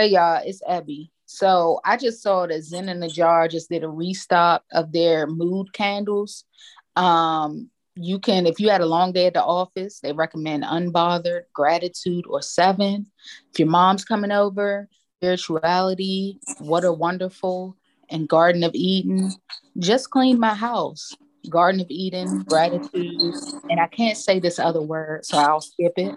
Hey y'all, it's Abby. So I just saw that Zen in the Jar just did a restock of their mood candles. Um, you can, if you had a long day at the office, they recommend Unbothered, Gratitude, or Seven. If your mom's coming over, Spirituality, What a Wonderful, and Garden of Eden. Just cleaned my house. Garden of Eden, gratitude, and I can't say this other word, so I'll skip it.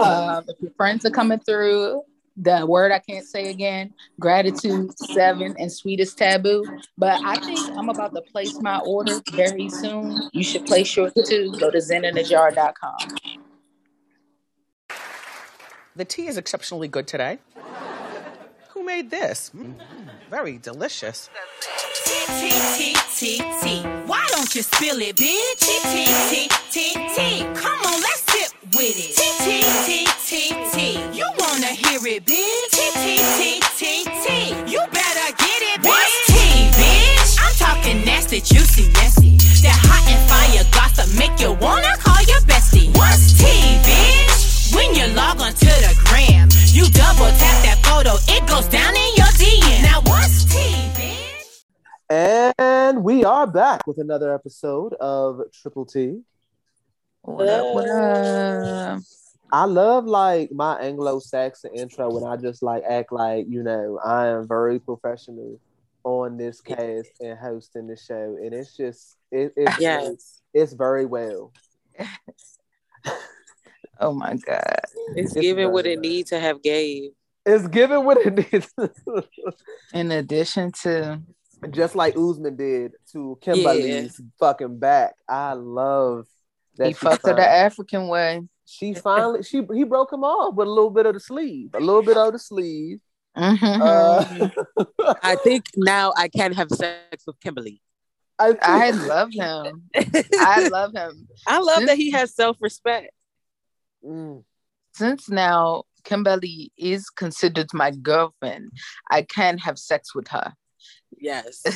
Um, if your friends are coming through, the word I can't say again, gratitude, seven, and sweetest taboo. But I think I'm about to place my order very soon. You should place yours too. Go to zeninthejar.com. The tea is exceptionally good today. Who made this? Mm, very delicious. Why don't you spill it, bitch? T T T T T. Come on, let's sip with it. T T T T T. You wanna hear it, bitch? T T T T T. You better get it, bitch. What's tea, bitch? I'm talking nasty, juicy, messy. That hot and fire gossip make you wanna call your bestie. What's tea, bitch? When you log on to the gram, you double tap that photo, it goes down in your DM. Now what's tea, bitch? And we are back with another episode of Triple T. What up? What up? I love like my Anglo-Saxon intro when I just like act like you know I am very professional on this cast and hosting the show, and it's just it, it's Yes. it's very well. Oh my God. It's It's giving what very it well. needs to have gave. It's giving what it needs, In addition to just like Usman did to Kimberly's fucking back. I love that he fucked her the African way. she finally she he broke him off with a little bit of the sleeve, a little bit of the sleeve. Mhm. Uh, I think now I can have sex with Kimberly. I, I love him. I love him. I love that he has self respect. Mm. Since now Kimberly is considered my girlfriend, I can have sex with her. Yes.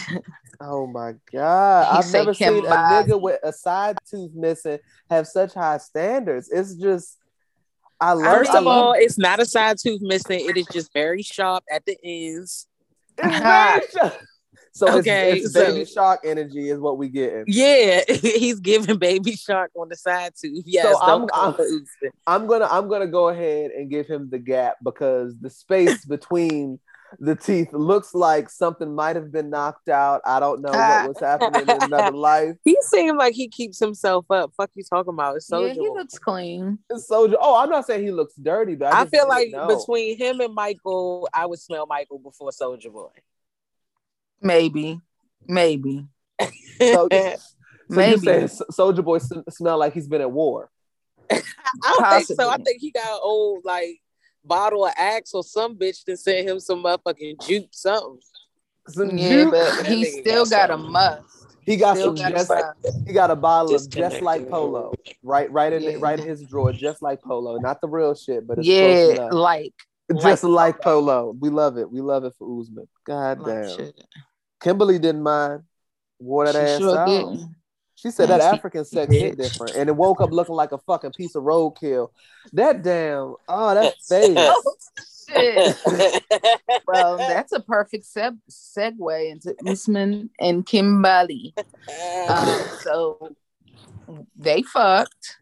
Oh my god! He I've say never seen a nigga with a side tooth missing have such high standards. It's just, I love. First of all, it's not a side tooth missing. It is just very sharp at the ends. It's very sharp. So Okay, it's, it's so- baby shark energy is what we getting. Yeah, he's giving baby shark on the side tooth. Yes, So I'm- don't I'm- I'm gonna I'm gonna go ahead and give him the gap because the space between the teeth looks like something might have been knocked out. I don't know what was happening in another life. He seemed like he keeps himself up. Fuck you talking about? It's yeah, he looks clean. It's Soldier. Oh, I'm not saying he looks dirty, but I, I feel like know. between him and Michael, I would smell Michael before Soldier Boy. Maybe. Maybe. So, so you Maybe. saying Soldier Boy s- smell like he's been at war? I don't think so. I think he got old like bottle of Axe or some bitch that sent him some motherfucking juke something. Some Yeah, juke? but he still got got a must. he got Still some got a just must. he got a bottle of just like Polo, right, right in Yeah. right in his drawer, just like Polo, not the real shit, but it's Yeah, like just like like Polo. We love it. We love it for Usman. God like damn. shit. Kimberly didn't mind. Wore that She ass sure out. didn't. She said that African sex hit different, and it woke up looking like a fucking piece of roadkill. That damn, oh, that face. Shit. Well, that's a perfect seg- segue into Usman and Kimberly. Um, so they fucked.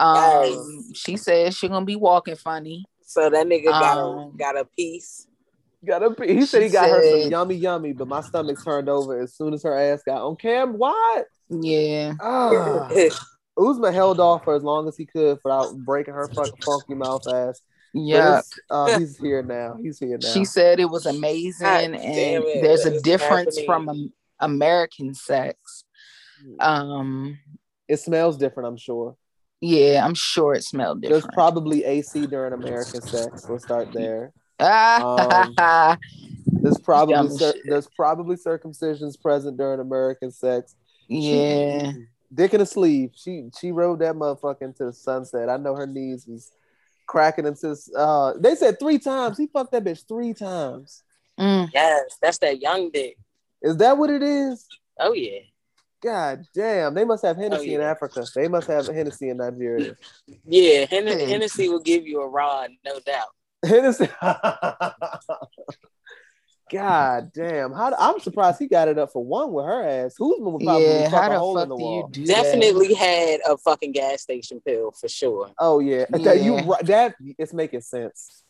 Um, she said she's gonna be walking funny. so that nigga got a Um, got a piece. Got a, he said he She got her some yummy, yummy, but my stomach turned over as soon as her ass got on cam. What? Yeah, Ah. Usman held off for as long as he could without breaking her fucking funky mouth ass. Yeah. uh, he's here now. He's here now. She said it was amazing, God and it, there's a difference happening? from um, American sex. Um, it smells different, I'm sure. yeah, I'm sure it smelled different. There's probably AC during American sex. We'll start there. Ah, There's probably cir- there's probably circumcisions present during American sex. Yeah. Dick in a sleeve. She she rode that motherfucker into the sunset. I know her knees was cracking into. Uh, they said three times. He fucked that bitch three times. Mm. yes, that's that young dick. Is that what it is? Oh yeah. God damn, they must have Hennessy in yeah. Africa. They must have Hennessy in Nigeria. Yeah, Hen- Hennessy will give you a rod, no doubt. Hennessy. God damn! How I'm surprised he got it up for one with her ass. Who's would probably Yeah, fuck how a the hole fuck in the do you wall. do that? Definitely had a fucking gas station pill for sure. Oh yeah, that you that it's making sense.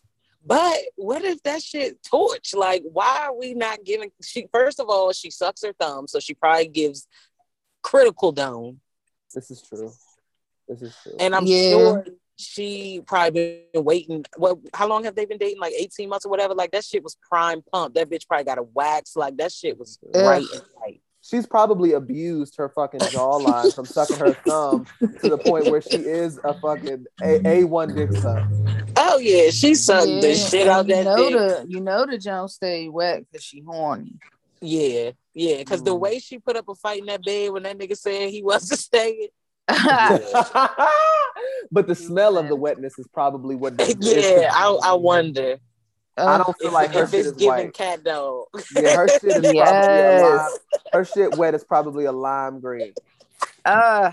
But what if that shit torch? Like, why are we not giving? She first of all, she sucks her thumb, so she probably gives critical dome, This is true. This is true. and I'm Yeah. sure she probably been waiting. Well, how long have they been dating? Like 18 months or whatever. Like that shit was prime pump. That bitch probably got a wax. Like that shit was Ugh. right and right. She's probably abused her fucking jawline from sucking her thumb to the point where she is a fucking a a one dick suck. Oh yeah, she sucked the shit and out you that know dick. the you know the Jones stay wet because she horny. Yeah, yeah. Because the Mm. way she put up a fight in that bed when that nigga said he wasn't staying. but the smell of the wetness is probably what. the- yeah, I, I wonder I don't feel if, like her if shit it's is giving white. cat dog. Yeah, her shit is probably a Yes. lime. Her shit wet is probably a lime green. Uh,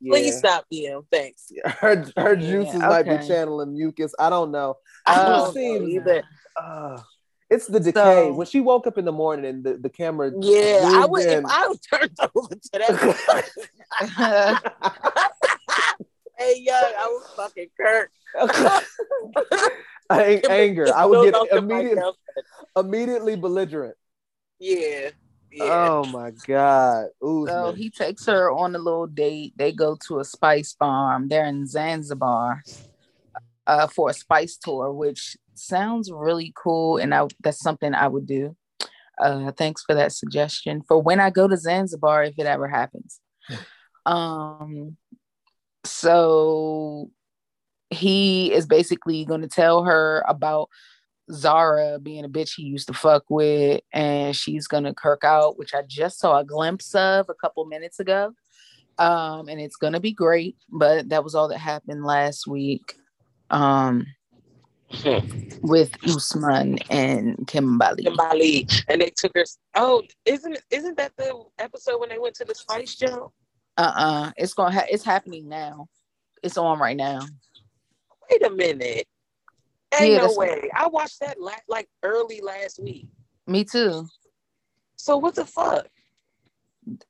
Yeah. Please stop, DM. Thanks. Her her Yeah, juices might be channeling mucus. I don't know. I Uh, don't It know seems- either. Uh, it's the decay. So- when she woke up in the morning and the, the camera. Yeah, I zoomed would. If. I was turned over to that. hey, yo, I was fucking Kirk. Ang- anger. I would get no, no, immediate, immediately belligerent. Yeah, yeah. Oh my god. Ooh, so he takes her on a little date. They go to a spice farm. They're in Zanzibar uh, for a spice tour, which sounds really cool, and I, that's something I would do. Uh, thanks for that suggestion. For when I go to Zanzibar, if it ever happens. Um, so he is basically going to tell her about Zara being a bitch he used to fuck with, and she's gonna kirk out, which I just saw a glimpse of a couple minutes ago. Um, and it's gonna be great, but that was all that happened last week. Um, Hmm. with Usman and Kimberly. Kimberly, and they took her. Oh, isn't isn't that the episode when they went to the spice jump? Uh-uh. It's gonna ha- it's happening now. It's on right now. Wait a minute. Ain't Yeah, no way. I watched that la- like early last week. Me too. So what the fuck?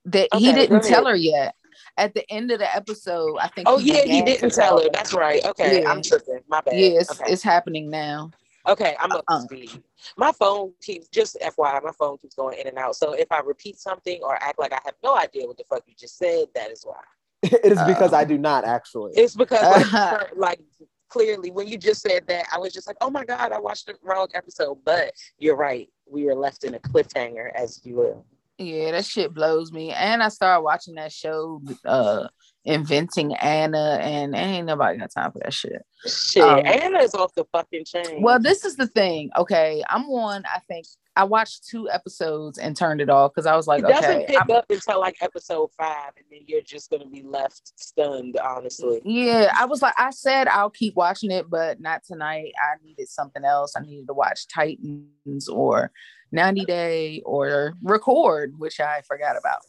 That he didn't tell her yet. At the end of the episode, I think. Oh yeah, he didn't tell her. That's right. Okay, Yeah. I'm tripping. My bad. Yeah, it's, okay. it's happening now. okay, I'm up Uh-uh. to speed. My phone keeps just FYI, my phone keeps going in and out. So if I repeat something or act like I have no idea what the fuck you just said, that is why. it is because Uh, I do not actually. It's because like, Uh-huh. cur- like clearly when you just said that, I was just like, oh my god, I watched the wrong episode. But you're right. We were left in a cliffhanger, as you will. Yeah, that shit blows me. And I started watching that show, uh, Inventing Anna, and ain't nobody got time for that shit. Shit, Um, Anna's off the fucking chain. Well, this is the thing. Okay, I'm one. I think I watched two episodes and turned it off because I was like, it doesn't okay, pick I'm- up until like episode five, and then you're just gonna be left stunned. Honestly, yeah, I was like, I said I'll keep watching it, but not tonight. I needed something else. I needed to watch Titans or 90 Day or Record, which I forgot about.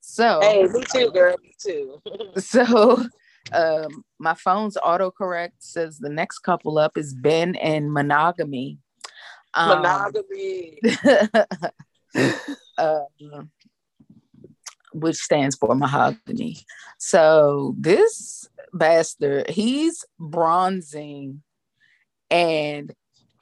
So, hey, me too, girl, me too. so um my phone's autocorrect says the next couple up is Ben and Monogamy. Um, Monogamy. uh, which stands for mahogany. So this bastard, he's bronzing, and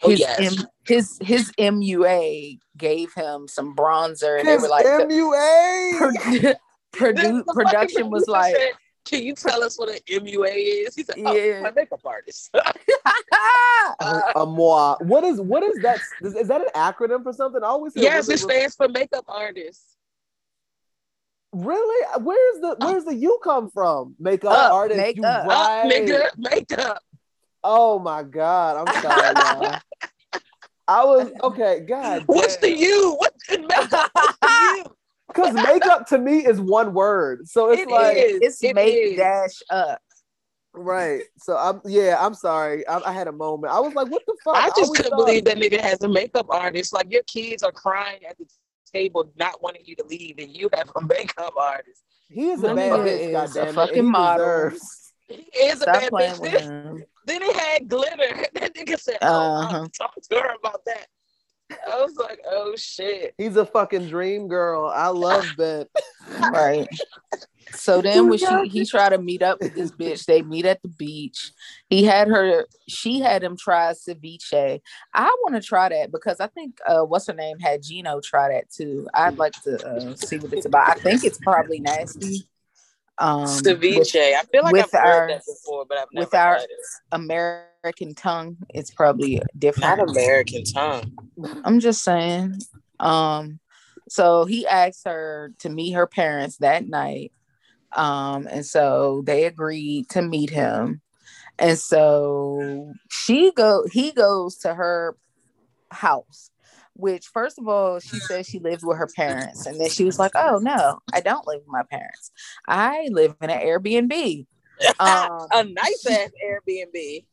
Oh, yes. M- his his MUA gave him some bronzer, and they were like, MUA. produ- produ- production was like, said, "Can you tell us what an MUA is?" He said, "Oh, Yeah. my makeup artist." a moi. What is what is that? Is, is that an acronym for something? I always hear yes, it stands for makeup artist. Really? Where's the uh, where's the you come from? Makeup Up, artist. make you up. right. Up, nigga, makeup. Oh my god. I'm sorry, y'all. I was okay. God, What's the you? What's the makeup? What's the? Because makeup to me is one word, so it's It like is. it's It make is. dash up. right. So I'm yeah. I'm sorry. I, I had a moment. I was like, what the fuck? I just always couldn't thought- believe that nigga has a makeup artist. Like your kids are crying at the table, not wanting you to leave, and you have a makeup artist. he is a That bad bitch. Goddamn a fucking he model. deserves- He is a Stop bad playing bitch. With him. Then he had glitter. That nigga said, "Oh, Uh-huh. I'll talk to her about that." I was like, "Oh shit." He's a fucking dream girl. I love that. right. So then when she he tried to meet up with this bitch, they meet at the beach. He had her, she had him try ceviche. I want to try that because I think uh what's her name had Gino try that too. I'd like to uh, see what it's about. I think it's probably nasty. Um Ceviche. with I feel like I've heard our- that before, but I've never with our-. American tongue, it's probably different. Not American tongue. I'm just saying. Um, so he asked her to meet her parents that night. Um, and so they agreed to meet him. And so she go he goes to her house, which first of all, she said she lived with her parents. And then she was like, Oh no, I don't live with my parents. I live in an Airbnb. Um, a nice ass Airbnb.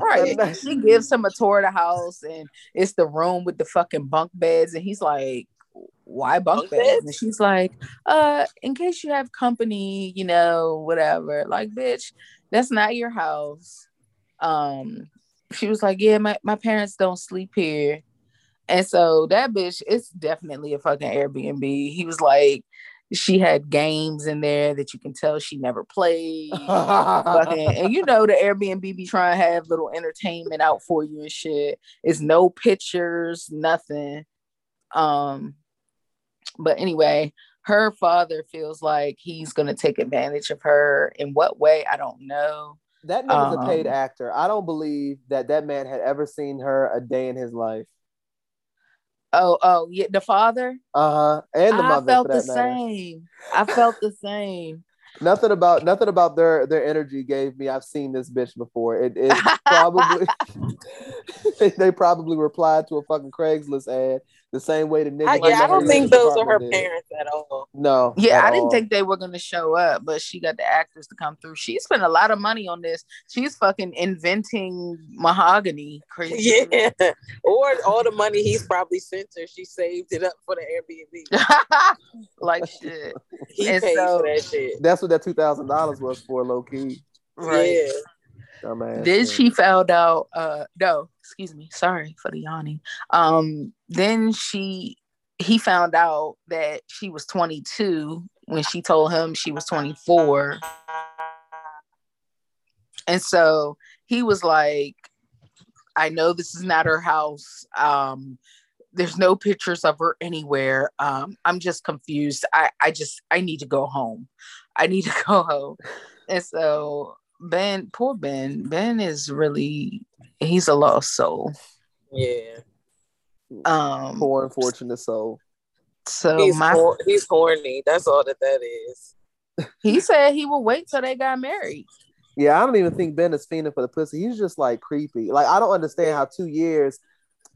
Right. She gives him a tour of the house and it's the room with the fucking bunk beds. And he's like, Why bunk Bunk beds? beds? And she's like, uh, in case you have company, you know, whatever. Like, bitch, that's not your house. Um, she was like, Yeah, my, my parents don't sleep here. And so that bitch, it's definitely a fucking Airbnb. He was like, she had games in there that you can tell she never played fucking, and you know the Airbnb be trying to have little entertainment out for you and shit. It's no pictures, nothing. Um, but anyway, her father feels like he's gonna take advantage of her. In what way? I don't know. That nigga's a paid Um, actor. I don't believe that that man had ever seen her a day in his life. Oh, oh, yeah, the father. Uh huh. And the mother. I felt the matter. same. I felt the same. Nothing about nothing about their their energy gave me. I've seen this bitch before. It, it probably they, they probably replied to a fucking Craigslist ad the same way the nigga. I, yeah, I don't think those are her did. parents at all. No. Yeah, at I didn't all. think they were gonna show up, but she got the actors to come through. She spent a lot of money on this. She's fucking inventing mahogany. Crazy. Yeah. Or all the money he's probably sent her, she saved it up for the Airbnb. like shit. He And paid so- for that shit. That's what that two thousand dollars was for, low key. Right. Yeah. Dumbass Then shit. she found out uh no, excuse me, sorry for the yawning. Um then she he found out that she was 22 when she told him she was 24. And so he was like, I know this is not her house. Um, there's no pictures of her anywhere. Um, I'm just confused. I, I just I need to go home. I need to go home. And so Ben, poor Ben, Ben is really he's a lost soul. Yeah. Um poor unfortunate soul. so He's, my hor- he's horny. That's all that that is. he said he will wait till they got married. Yeah, I don't even think Ben is fiending for the pussy. He's just like creepy. Like I don't understand how two years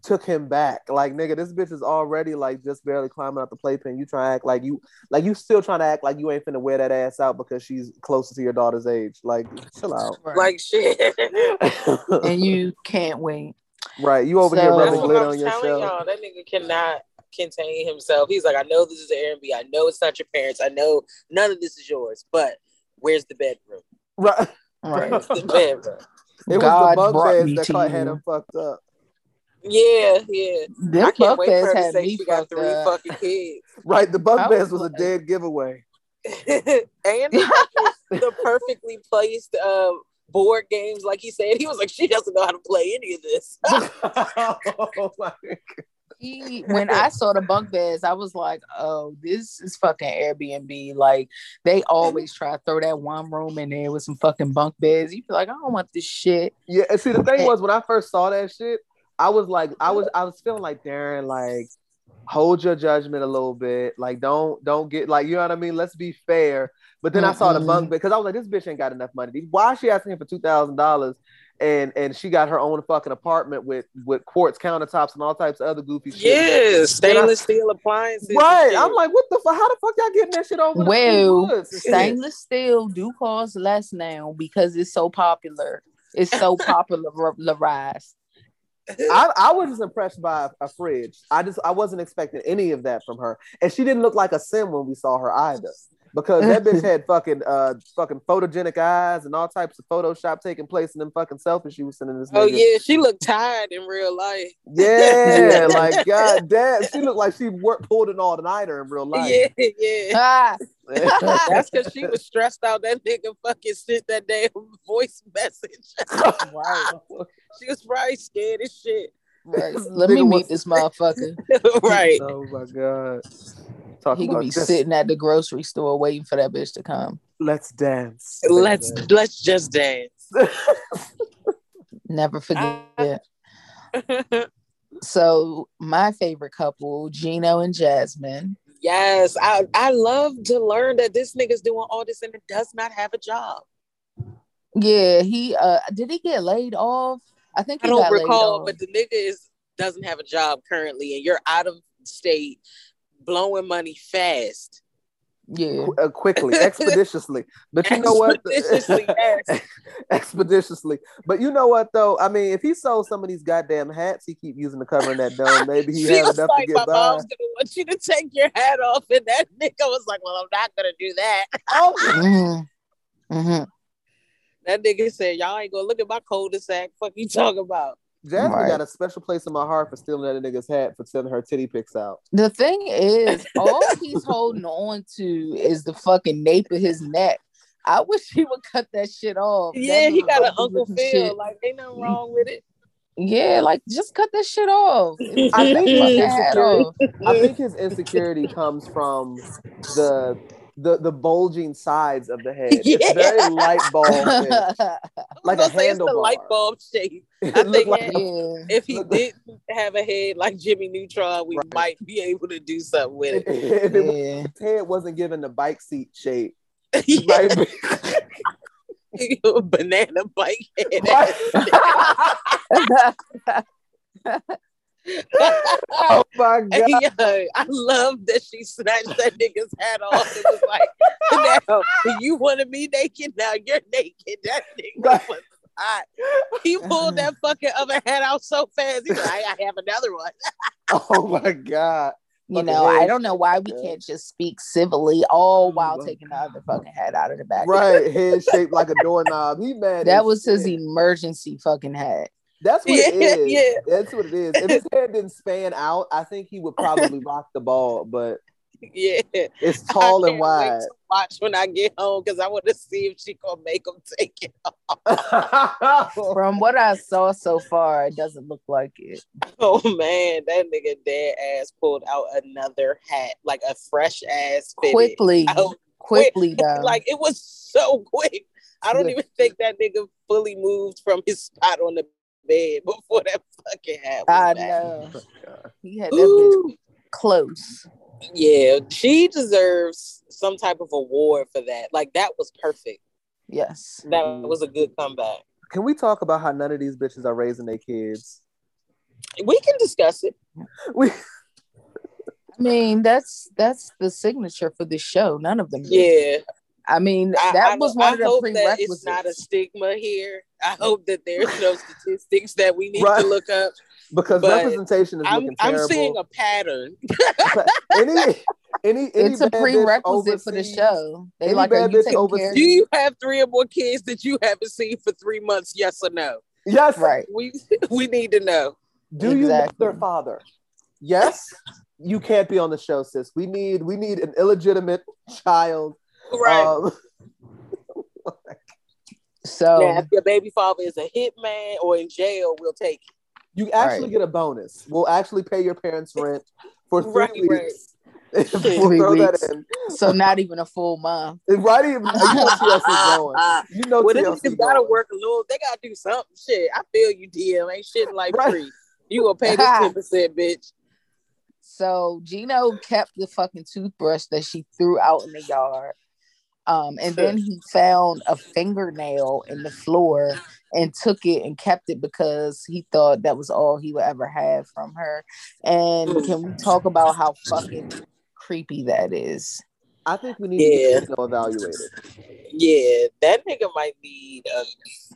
took him back. Like nigga, this bitch is already like just barely climbing out the playpen. You try to act like you like you still trying to act like you ain't finna wear that ass out because she's closer to your daughter's age. Like chill out. Like shit. and you can't wait. right, you over here So- That's rubbing glitter I'm on your telling shelf. y'all. That nigga cannot contain himself. He's like, I know this is an Airbnb. I know it's not your parents. I know none of this is yours. But where's the bedroom? Right. Right. Where's the bedroom? It was God the bunk beds that to caught had him fucked up. Yeah, yeah. Them I can't bunk wait for beds her to had say me she got three up. fucking kids. Right, the bunk beds was was a dead giveaway. and the, perfectly placed uh, board games, like he said. He was like, she doesn't know how to play any of this. oh my He- when I saw the bunk beds, I was like, "Oh, this is fucking Airbnb." Like they always try to throw that one room in there with some fucking bunk beds. You feel like I don't want this shit. Yeah, and see the thing was when I first saw that shit, I was like, I was I was feeling like Darren, like hold your judgment a little bit. Like don't don't get like you know what I mean. Let's be fair. But then I saw the Mm-mm. bunk bed because I was like, this bitch ain't got enough money. Why is she asking him for two thousand dollars? And and she got her own fucking apartment with with quartz countertops and all types of other goofy shit. yeah, stainless steel appliances. and Right. I'm like, what the fuck? How the fuck y'all getting that shit over? Well, woods? Stainless steel do cost less now because it's so popular. It's so popularized. I, I was just impressed by a fridge. I just I wasn't expecting any of that from her, and she didn't look like a sim when we saw her either. because that bitch had fucking uh fucking photogenic eyes and all types of Photoshop taking place in them fucking selfies she was sending this. Oh nigga. yeah, she looked tired in real life. Yeah, like god damn, she looked like she worked pulled an all nighter in real life. Yeah, yeah. Ah, That's because she was stressed out. That nigga fucking sent that damn voice message. right. she was probably scared as shit. right. Let me meet this motherfucker. right. Oh my god. Talk He could be just- sitting at the grocery store waiting for that bitch to come. Let's dance. Let's let's just dance. Never forget. yes, So my favorite couple, Gino and Jasmine. I I love to learn that this nigga's doing all this and it does not have a job. Yeah, he uh did he get laid off? I think I don't got laid recall, off. but the nigga is doesn't have a job currently, and you're out of state, blowing money fast. yeah. Qu- uh, quickly, expeditiously. But you know what? Expeditiously fast. expeditiously. But you know what though? I mean, if he sold some of these goddamn hats he keep using to cover in that dome, maybe he she had was enough to get "My by. Mom's gonna want you to take your hat off," and that nigga was like, "Well, I'm not gonna do that." hmm hmm That nigga said, "Y'all ain't gonna look at my cul-de-sac. Fuck you talking about?" Jasmine Right. got a special place in my heart for stealing that nigga's hat for sending her titty pics out. The thing is, all he's holding on to is the fucking nape of his neck. I wish he would cut that shit off. That Yeah, he got an Uncle Phil. shit. Like, ain't nothing wrong with it. Yeah, like just cut this shit off. I think his insecurity, off. Uh, I think his insecurity comes from the the the bulging sides of the head. It's very light bulb, shape, like a I'm gonna it's the light bulb shape. I think like that- a- yeah. If he didn't have a head like Jimmy Neutron, we Right. might be able to do something with if, it. if it was- Yeah. his head wasn't given the bike seat shape, Yeah. be- Banana bike head. oh my god! Yo, I love that she snatched that nigga's hat off. It was like, now you wanted me naked, now you're naked. That nigga Right. was hot. He pulled that fucking other hat out so fast. He's like, I have another one. Oh my god! You know, I don't know why we Yeah. can't just speak civilly all mm, while Right. taking the other fucking head out of the back. Right, head shaped like a doorknob. He mad. That was his emergency fucking hat. That's what it is. yeah. That's what it is. If his head didn't span out, I think he would probably rock the ball. But Yeah. it's tall I and can't wide. Wait to watch when I get home because I want to see if she gonna make him take it. off. From what I saw so far, it doesn't look like it. Oh man, that nigga dead ass pulled out another hat, like a fresh ass fitted. Quickly, Oh, quickly though. like it was so quick. I don't even think that nigga fully moved from his spot on the bed before that fucking hat. Was I back. know he had that bitch close. Yeah, she deserves some type of award for that. Like that was perfect. Yes. That was a good comeback. Can we talk about how none of these bitches are raising their kids? We can discuss it. We I mean, that's that's the signature for this show. None of them. did. Yeah, I mean, that I- was one I of the hope that prerequisites. it's not a stigma here. I hope that there's no statistics that we need Right. to look up. Because But representation is I'm looking I'm seeing a pattern. any any any it's a bad bitch prerequisite for the show. They any like, are bad you bitch taking overseas- care? Do you have three or more kids that you haven't seen for three months? Yes or no? Yes, Right. We we need to know. Do you know Exactly. their father? Yes. You can't be on the show, sis. We need we need an illegitimate child. Right. Um, So now, if your baby father is a hitman or in jail, we'll take it. You actually Right. get a bonus. We'll actually pay your parents rent for three Right, right. weeks. we'll Three throw weeks. that in. so not even a full month. Right you know TLC going. You know well, them TLC niggas gotta going. work a little. They gotta do something. Shit, I feel you, DM. Ain't shit like Right. free. You gonna pay this ten percent, bitch? So Gino kept the fucking toothbrush that she threw out in the yard. Um, and then he found a fingernail in the floor and took it and kept it because he thought that was all he would ever have from her. And can we talk about how fucking creepy that is? I think we need Yeah. to get Gino evaluated. Yeah, that nigga might need a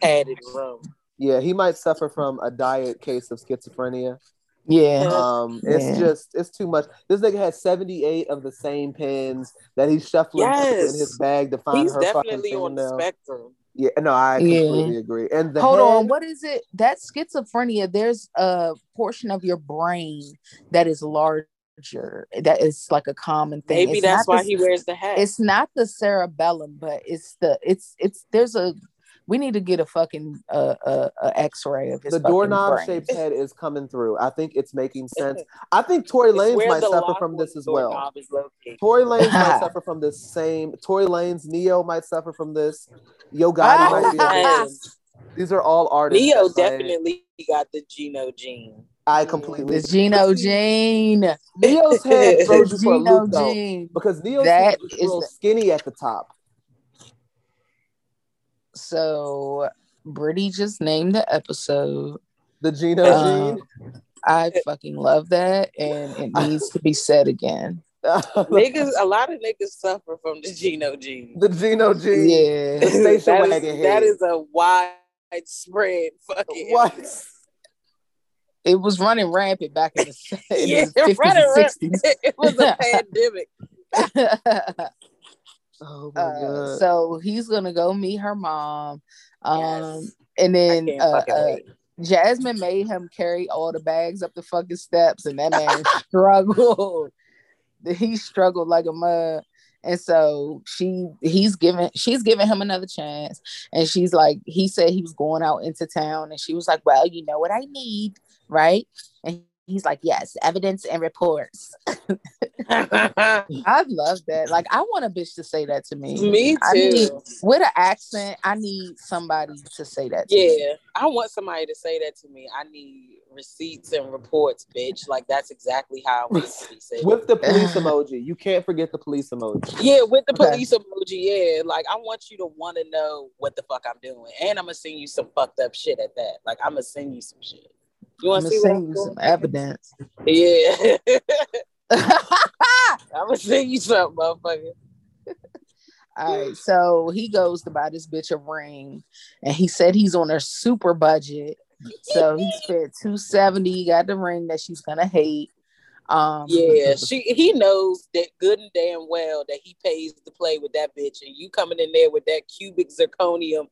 padded room. Yeah, he might suffer from a diet case of schizophrenia. Yeah. Um, it's Yeah. just it's too much. This nigga has 78 of the same pins that he's shuffling Yes. in his bag to find He's her fucking definitely on the spectrum. Yeah, no, I Yeah. completely agree. And the Hold head, on, what is it? That schizophrenia, there's a portion of your brain that is larger. That is like a common thing. Maybe It's that's why the- he wears the hat. It's not the cerebellum, but it's the it's it's there's a we need to get a fucking uh, uh, uh X-ray of his the doorknob shaped head is coming through. I think it's making sense. I think Tory It's Lanez might suffer from this as well. doorknob is located. Tory Lanez might suffer from this same. Tory Lanez, Ne-Yo might suffer from this. Yo Gotti might be having Yes. These are all artists. Ne-Yo that, like, definitely got the Gino gene. I completely. The Gino gene. Ne-Yo's head throws you for a Gino loop though, gene. because Ne-Yo's That head is is real the- skinny at the top. So Brittany just named the episode. The Gino Um, gene. I fucking love that, and it needs to be said again. niggas, a lot of niggas suffer from the Gino gene. the Gino gene. Yeah. The station that, wagon is, head. that is a widespread fucking. What? It was running rampant back in the, in Yeah, the 50s running and rampant. It was a pandemic. 60s. Oh my uh, god. so he's gonna go meet her mom. Um, Yes. and then uh, uh. Jasmine made him carry all the bags up the fucking steps, and that man struggled. He struggled like a mud. And so she he's giving she's giving him another chance. And she's like, he said he was going out into town, and she was like, Well, you know what I need, right? And he's like, Yes, evidence and reports. I love that. Like, I want a bitch to say that to me. Me I need- too. with an accent, I need somebody to say that to me. Yeah, I want somebody to say that to me. I need receipts and reports, bitch. Like that's exactly how I want it to be said. With the police emoji. You can't forget the police emoji. Yeah, with the Okay. police emoji. Yeah, like I want you to want to know what the fuck I'm doing, and I'm gonna send you some fucked up shit at that. Like I'm gonna send you some shit. You want to gonna see send you some evidence. Yeah, I'm gonna send you something, motherfucker. All right, so he goes to buy this bitch a ring, and he said he's on a super budget. So he spent two seventy. Got the ring that she's gonna hate. Um, Yeah, she he knows that good and damn well that he pays to play with that bitch, and you coming in there with that cubic zirconium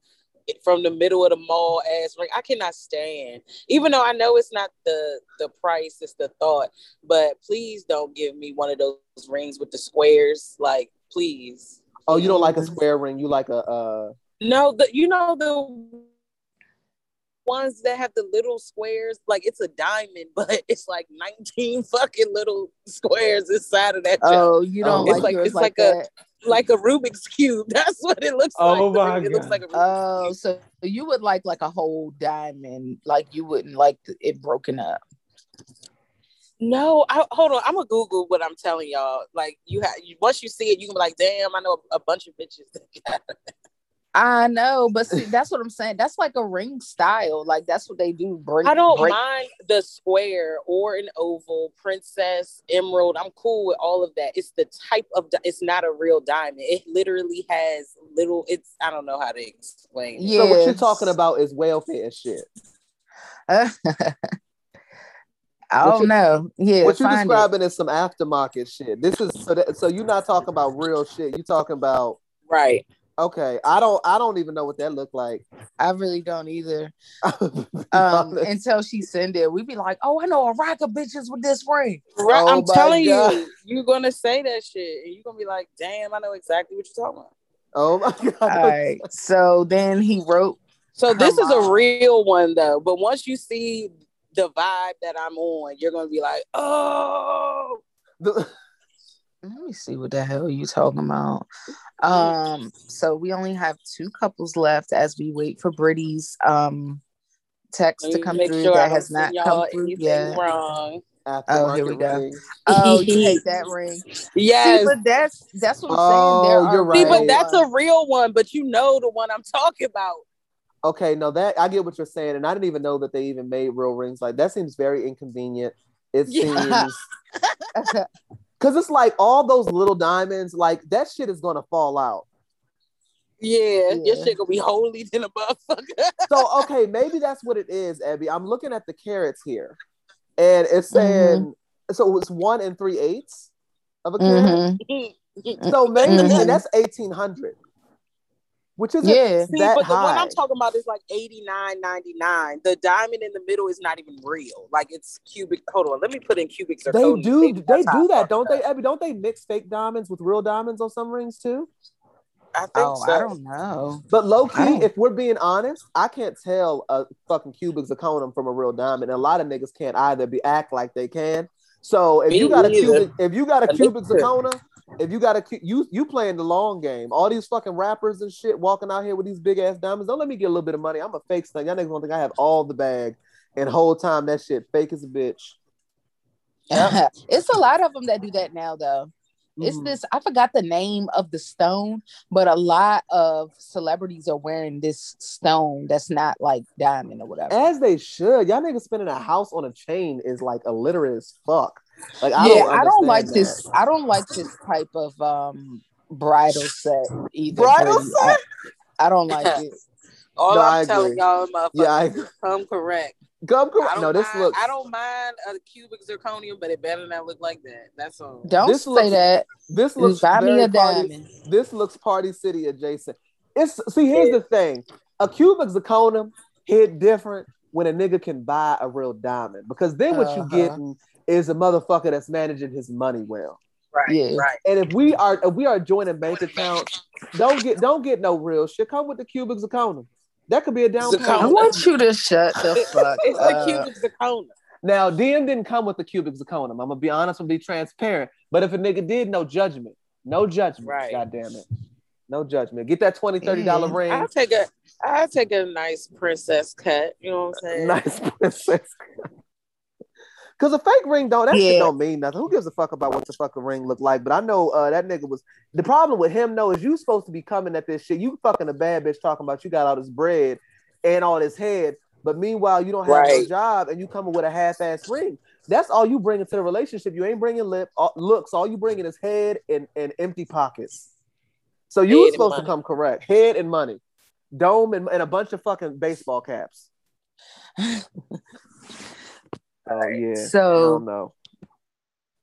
from the middle of the mall ass ring. I cannot stand. Even though I know it's not the the price, it's the thought. But please don't give me one of those rings with the squares. Like, please. Oh, you don't like a square ring. You like a uh No, the you know the ones that have the little squares, like it's a diamond, but it's like 19 fucking little squares inside of that. junk. Oh, you don't like, It's like- yours it's like, like a- that? Like a Rubik's cube. That's what it looks Oh like. The my Rubik- It looks God. like a Rubik's Oh, cube. so you would like like a whole diamond, like you wouldn't like it broken up. No, I, hold on. I'm gonna Google what I'm telling y'all. Like you have once you see it, you can be like, damn, I know a, a bunch of bitches. That got it. I know, but see, that's what I'm saying. That's like a ring style. Like that's what they do. Break, I don't break. mind the square or an oval, princess, emerald. I'm cool with all of that. It's the type of. di- It's not a real diamond. It literally has little. It's. I don't know how to explain. it. Yeah. so what you're talking about is welfare shit. I What don't you- know. Yeah, what you're describing is some aftermarket shit. This is so that, so you're not talking about real shit. You're talking about Right. Okay. I don't I don't even know what that looked like. I really don't either. Um, until she send it, we'd be like, "Oh, I know a rack of bitches with this ring." Right. Oh I'm telling God. you, you're gonna say that shit, and you're gonna be like, damn, I know exactly what you're talking about. oh my god. All right. So then he wrote. So this is a real one though. But once you see the vibe that I'm on, you're gonna be like, oh, The- Let me see what the hell you talking about. Um, so we only have two couples left as we wait for Britty's um text to come through sure that has not come through yet. wrong. Oh, here we go. ring. Oh, you hate that ring. Yes. See, but that's that's what I'm Oh, saying. There you're See, right. but that's a real one, but you know the one I'm talking about. Okay, no, that I get what you're saying, and I didn't even know that they even made real rings. Like that seems very inconvenient. It Yeah. seems because it's like all those little diamonds, like that shit is gonna fall out. Yeah, your shit gonna be holy than a motherfucker. So okay, maybe that's what it is, Abby. I'm looking at the carats here. and it's saying Mm-hmm. so it's one and three eighths of a carat. Mhm. So maybe Mhm. and that's eighteen hundred, which is Yeah. See, that but the one. I'm talking about is like 89.99. The diamond in the middle is not even real. Like it's cubic. Hold on, let me put in cubic zirconia. they do Maybe they that's how I do that, don't they? Abby, don't they mix fake diamonds with real diamonds on some rings too? I think Oh, so. I don't know. But low key, if we're being honest, I can't tell a fucking cubic zirconium from a real diamond. And a lot of niggas can't either be act like they can. So if Me you got a cubic, if you got a A cubic nigga. If you got a cu- you you playing the long game. All these fucking rappers and shit walking out here with these big ass diamonds. Don't let me get a little bit of money. I'm a fake thing. Y'all niggas gonna think I have all the bag, and whole time that shit fake as a bitch. it's a lot of them that do that now, though. It's Mhm. this. I forgot the name of the stone, but a lot of celebrities are wearing this stone that's not like diamond or whatever. As they should. Y'all niggas spending a house on a chain is like illiterate as fuck. Like I yeah, don't I don't like understand this. I don't like this type of um bridal set either. Bridal set? I, I don't like it. All No, I'm I telling agree. y'all, motherfuckers, Yeah, I- come correct. Come correct. don't No, this mind, looks. I don't mind a cubic zirconium, but it better not look like that. That's all. Don't This say looks that. This looks Buy me very a party. diamond. This looks Party City adjacent. It's see. Here's the thing: a cubic zirconium hit different when a nigga can buy a real diamond because then what you Uh-huh. getting is a motherfucker that's managing his money well. Right, Yeah. right. And if we are if we are joining bank accounts, don't get don't get no real shit. Come with the cubic zirconium. That could be a down Zirconia. I want you to shut the fuck It's the up. cubic zirconia. Now, DM didn't come with the cubic zirconium. I'm gonna be honest and be transparent. But if a nigga did, no judgment. No judgment. Right. God damn it. No judgment. Get that 20 30 dollar Mm. ring. I'll take a I'll take a nice princess cut. You know what I'm saying? nice princess. Cause a fake ring don't that shit don't mean nothing. Who gives a fuck about what the fucking ring look like? But I know uh, that nigga was the problem with him though is you supposed to be coming at this shit. You fucking a bad bitch talking about you got all this bread and all this head, but meanwhile you don't have no job and you coming with a half ass ring. That's all you bring into the relationship. You ain't bringing lip all, looks. All you bringing is head and, and empty pockets. So you were supposed to come correct. Head and money, dome and, and a bunch of fucking baseball caps. Oh yeah. So don't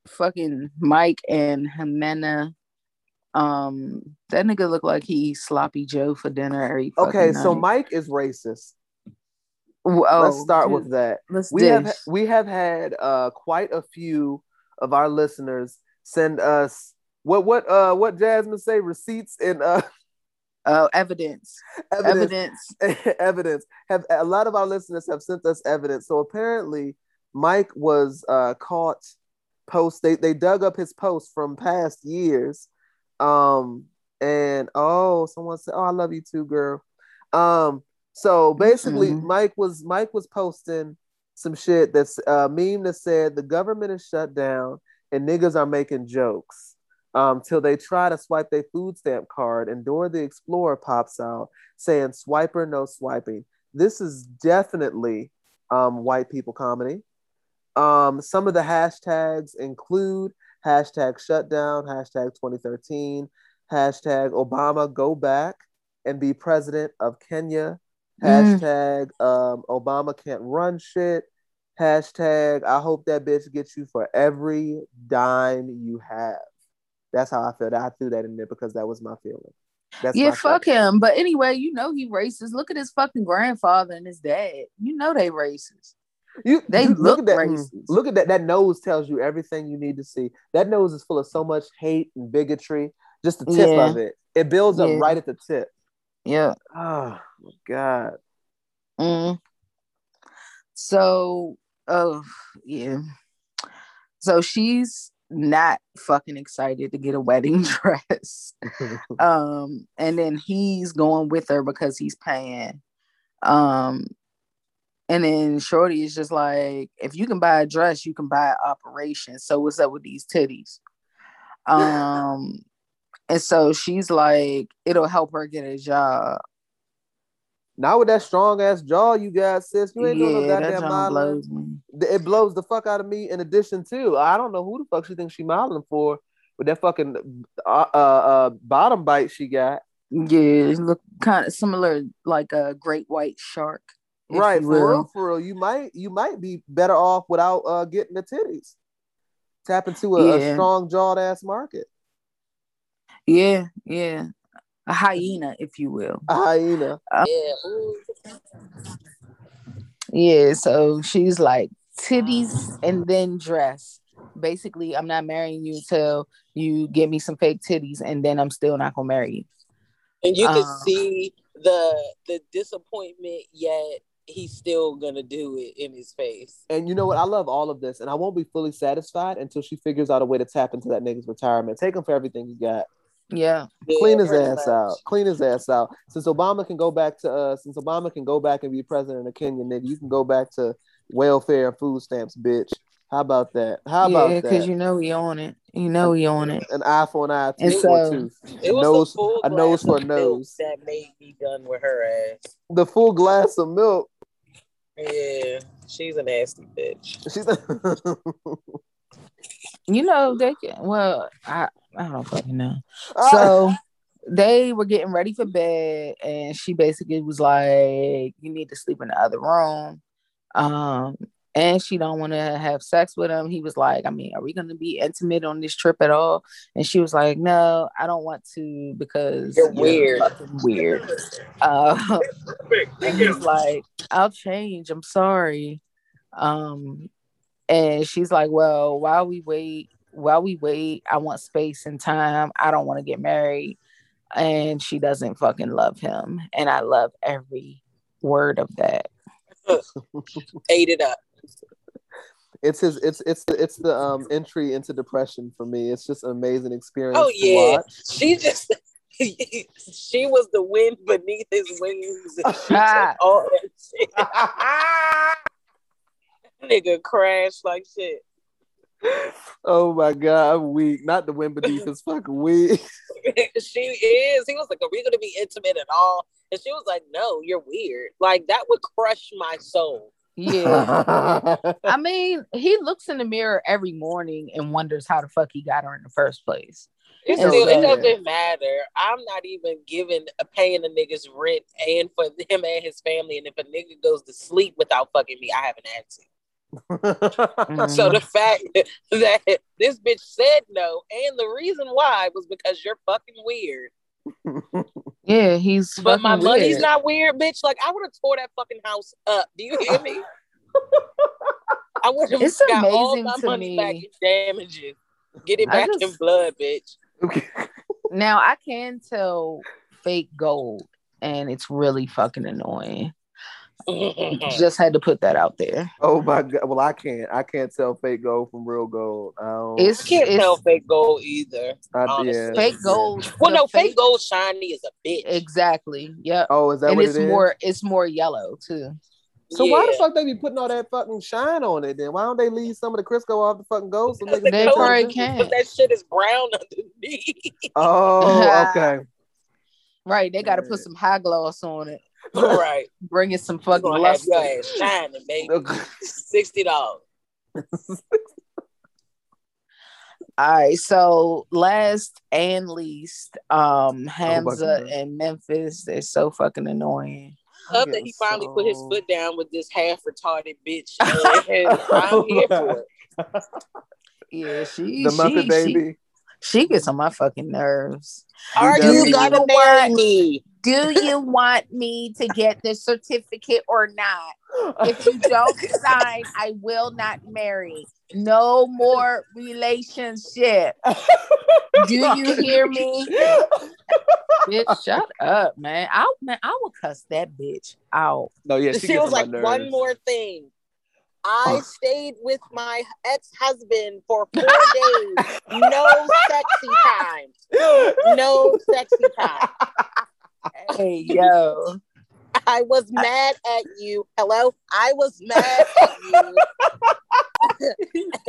fucking Mike and Ximena. Um, that nigga look like he sloppy Joe for dinner every. Okay, so night. Mike is racist. Oh, Let's start with that. Let's We dish. have we have had uh quite a few of our listeners send us what what uh what Jasmine say receipts and uh uh, evidence, evidence evidence. evidence have a lot of our listeners have sent us evidence. So apparently Mike was uh caught post they they dug up his post from past years. Um and oh someone said, Oh, I love you too, girl. Um so basically Mhm. Mike was Mike was posting some shit that's a meme that said the government is shut down and niggas are making jokes um, till they try to swipe their food stamp card and Dora the Explorer pops out saying swiper no swiping. This is definitely um, white people comedy. Um, some of the hashtags include hashtag shutdown, hashtag 2013, hashtag Obama go back and be president of Kenya, Mm. hashtag um, Obama can't run shit, hashtag I hope that bitch gets you for every dime you have. That's how I felt. I threw that in there because that was my feeling. That's yeah, fuck him. But anyway, you know he racist. Look at his fucking grandfather and his dad. You know they racist. You, They you- look at that. racist. Look at that. That nose tells you everything you need to see. That nose is full of so much hate and bigotry. Just the tip Yeah. of it. It builds up right at the tip. Yeah. Oh my god. Mm. So, oh yeah. So she's not fucking excited to get a wedding dress. um, and then he's going with her because he's paying. Um, and then Shorty is just like, if you can buy a dress, you can buy an operation. So what's up with these titties? Um, and so she's like, it'll help her get a job. Not with that strong ass jaw you got, sis. You ain't doing no yeah, that goddamn modeling. blows. It blows the fuck out of me. In addition to, I don't know who the fuck she thinks she modeling for with that fucking uh, uh, uh bottom bite she got. Yeah, it look kind of similar like a great white shark. If right, you for real, for real. You might you might be better off without uh getting the titties. Tap into a, a strong jawed ass market. Yeah, yeah. A hyena, if you will. A hyena. Yeah. Ooh. Yeah, so she's like titties and then dress. Basically, I'm not marrying you till you give me some fake titties, and then I'm still not gonna marry you. And you can Um, see the the disappointment, yet he's still gonna do it in his face. And you know what? I love all of this, and I won't be fully satisfied until she figures out a way to tap into that nigga's retirement. Take him for everything he got. Yeah, Yeah, Clean his ass much. out. Clean his ass out. Since Obama can go back to uh, since Obama can go back and be president of Kenya, nigga, you can go back to welfare and food stamps, bitch. How about that? How yeah, about because you know he on it. You know he on it. An eye for an eye, And tooth for a tooth. It was nose- the full a nose for a nose. that made me done with her ass. The full glass of milk. Yeah, she's a nasty bitch. She's a- You know they can. Well, I I don't fucking know. Ah. So they were getting ready for bed, and she basically was like, "You need to sleep in the other room." Um, and she don't want to have sex with him. He was like, "I mean, are we going to be intimate on this trip at all?" And she was like, "No, I don't want to because You're weird." fucking weird." Uh, and he's like, "I'll change. I'm sorry." Um, and she's like, "Well, while we wait." While we wait, I want space and time. I don't want to get married and she doesn't fucking love him. And I love every word of that. Ate it up. It's his it's it's the it's the um entry into depression for me. It's just an amazing experience Oh, to yeah. watch. She just she was the wind beneath his wings. And she took all that shit. Nigga crashed like shit. oh my god, I'm weak. Not the wind beneath his fucking wing. she is. He was like, Are we gonna be intimate at all? And she was like, No, you're weird. Like that would crush my soul. Yeah. I mean, he looks in the mirror every morning and wonders how the fuck he got her in the first place. It, still, it doesn't matter. I'm not even giving a paying a nigga's rent and for him and his family. And if a nigga goes to sleep without fucking me, I haven't had to. Mhm. So the fact that this bitch said no, and the reason why was because you're fucking weird. yeah, he's But my money's weird. not weird, bitch. Like I would have tore that fucking house up. Do you hear me? I would have got all my money me. back in damages. Get it back in blood, bitch. Now I can tell fake gold, and it's really fucking annoying. Just had to put that out there. oh my god. Well, I can't. I can't tell fake gold from real gold. I don't, It's Can't it's tell fake gold either. I, honestly. yeah. fake gold. Well, no, fake gold shiny is a bitch. Exactly. Yeah. Oh, is that and what it's it is? more it's more yellow too. So why the fuck they be putting all that fucking shine on it then? Why don't they leave some of the Crisco off the fucking gold? So Because niggas the They can gold- probably tell the can't. But that shit is brown underneath. Oh, okay. Right. They got to put some high gloss on it. All right. Bring it some fucking gonna have your ass shining, baby. Sixty dollars. All right. So last and least, um, Hamza God. and Memphis, they're so fucking annoying. Love that he finally put his foot down with this half retarded bitch. I'm here for it. Yeah, she The she, Muppet she, baby. she gets on my fucking nerves. Are Do you you gonna want- marry me? Do you want me to get the certificate or not? If you don't sign, I will not marry. No more relationship. Do you hear me? Bitch, shut up, man. I man, I will cuss that bitch out. No, yeah, she, She, was on my like, one more thing. I Oh. stayed with my ex-husband for four days. No sexy time. No sexy time. Hey yo. I was mad at you. Hello? I was mad at you.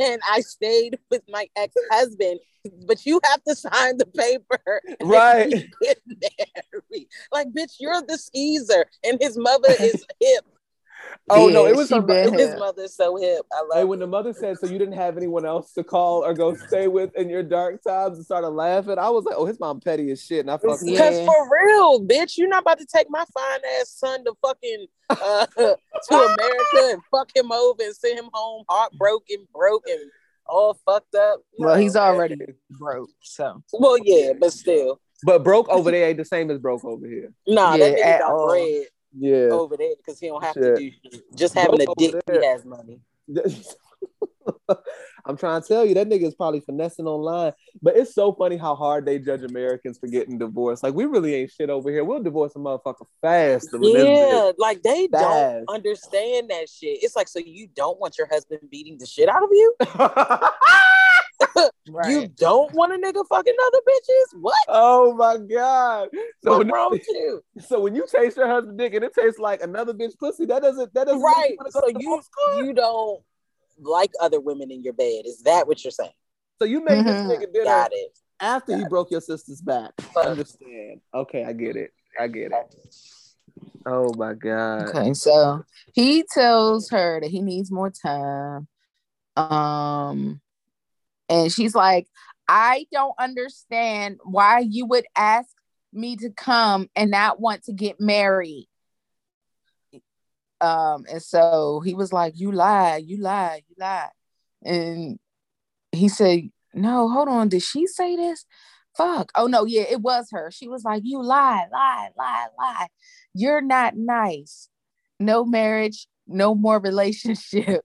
and I stayed with my ex-husband. But you have to sign the paper. Right. get married. Like, bitch, you're the skeezer. And his mother is hip. Oh no, it was she her, it was- His hip. mother's so hip. I love Hey, it. when the mother said, "So you didn't have anyone else to call or go stay with in your dark times," and started laughing, I was like, "Oh, his mom petty as shit," and I fucked with Because Yeah. for real, bitch, you're not about to take my fine ass son to fucking uh, to America and fuck him over and send him home heartbroken, broken, all fucked up. Well, No. he's already broke, so well, yeah, but still, But broke over there ain't the same as broke over here. nah, Yeah, that nigga at got all. bread Yeah. over there because he don't have Shit. to do. Just having a dick, he has money. I'm trying to tell you that nigga is probably finessing online. But it's so funny how hard they judge Americans for getting divorced. Like we really ain't shit over here. We'll divorce a motherfucker fast. Yeah, like they Fast. don't understand that shit. It's like, so you don't want your husband beating the shit out of you? bitch. You don't want a nigga fucking other bitches? What? oh my god. So What's when, wrong with you? so when you taste your husband dick and it tastes like another bitch pussy, that doesn't that doesn't make Right. you So you you don't like other women in your bed. Is that what you're saying? so you made Mhm. this nigga dinner Got it. after he broke your sister's back. I understand. Okay, I get it. I get it. Oh my god. okay. So he tells her that he needs more time. Um, and she's like, I don't understand why you would ask me to come and not want to get married. Um, and so he was like, You lie, you lie, you lie. And he said, No, hold on, did she say this? Fuck. Oh no, yeah, it was her. She was like, You lie, lie, lie, lie. You're not nice. No marriage, no more relationship.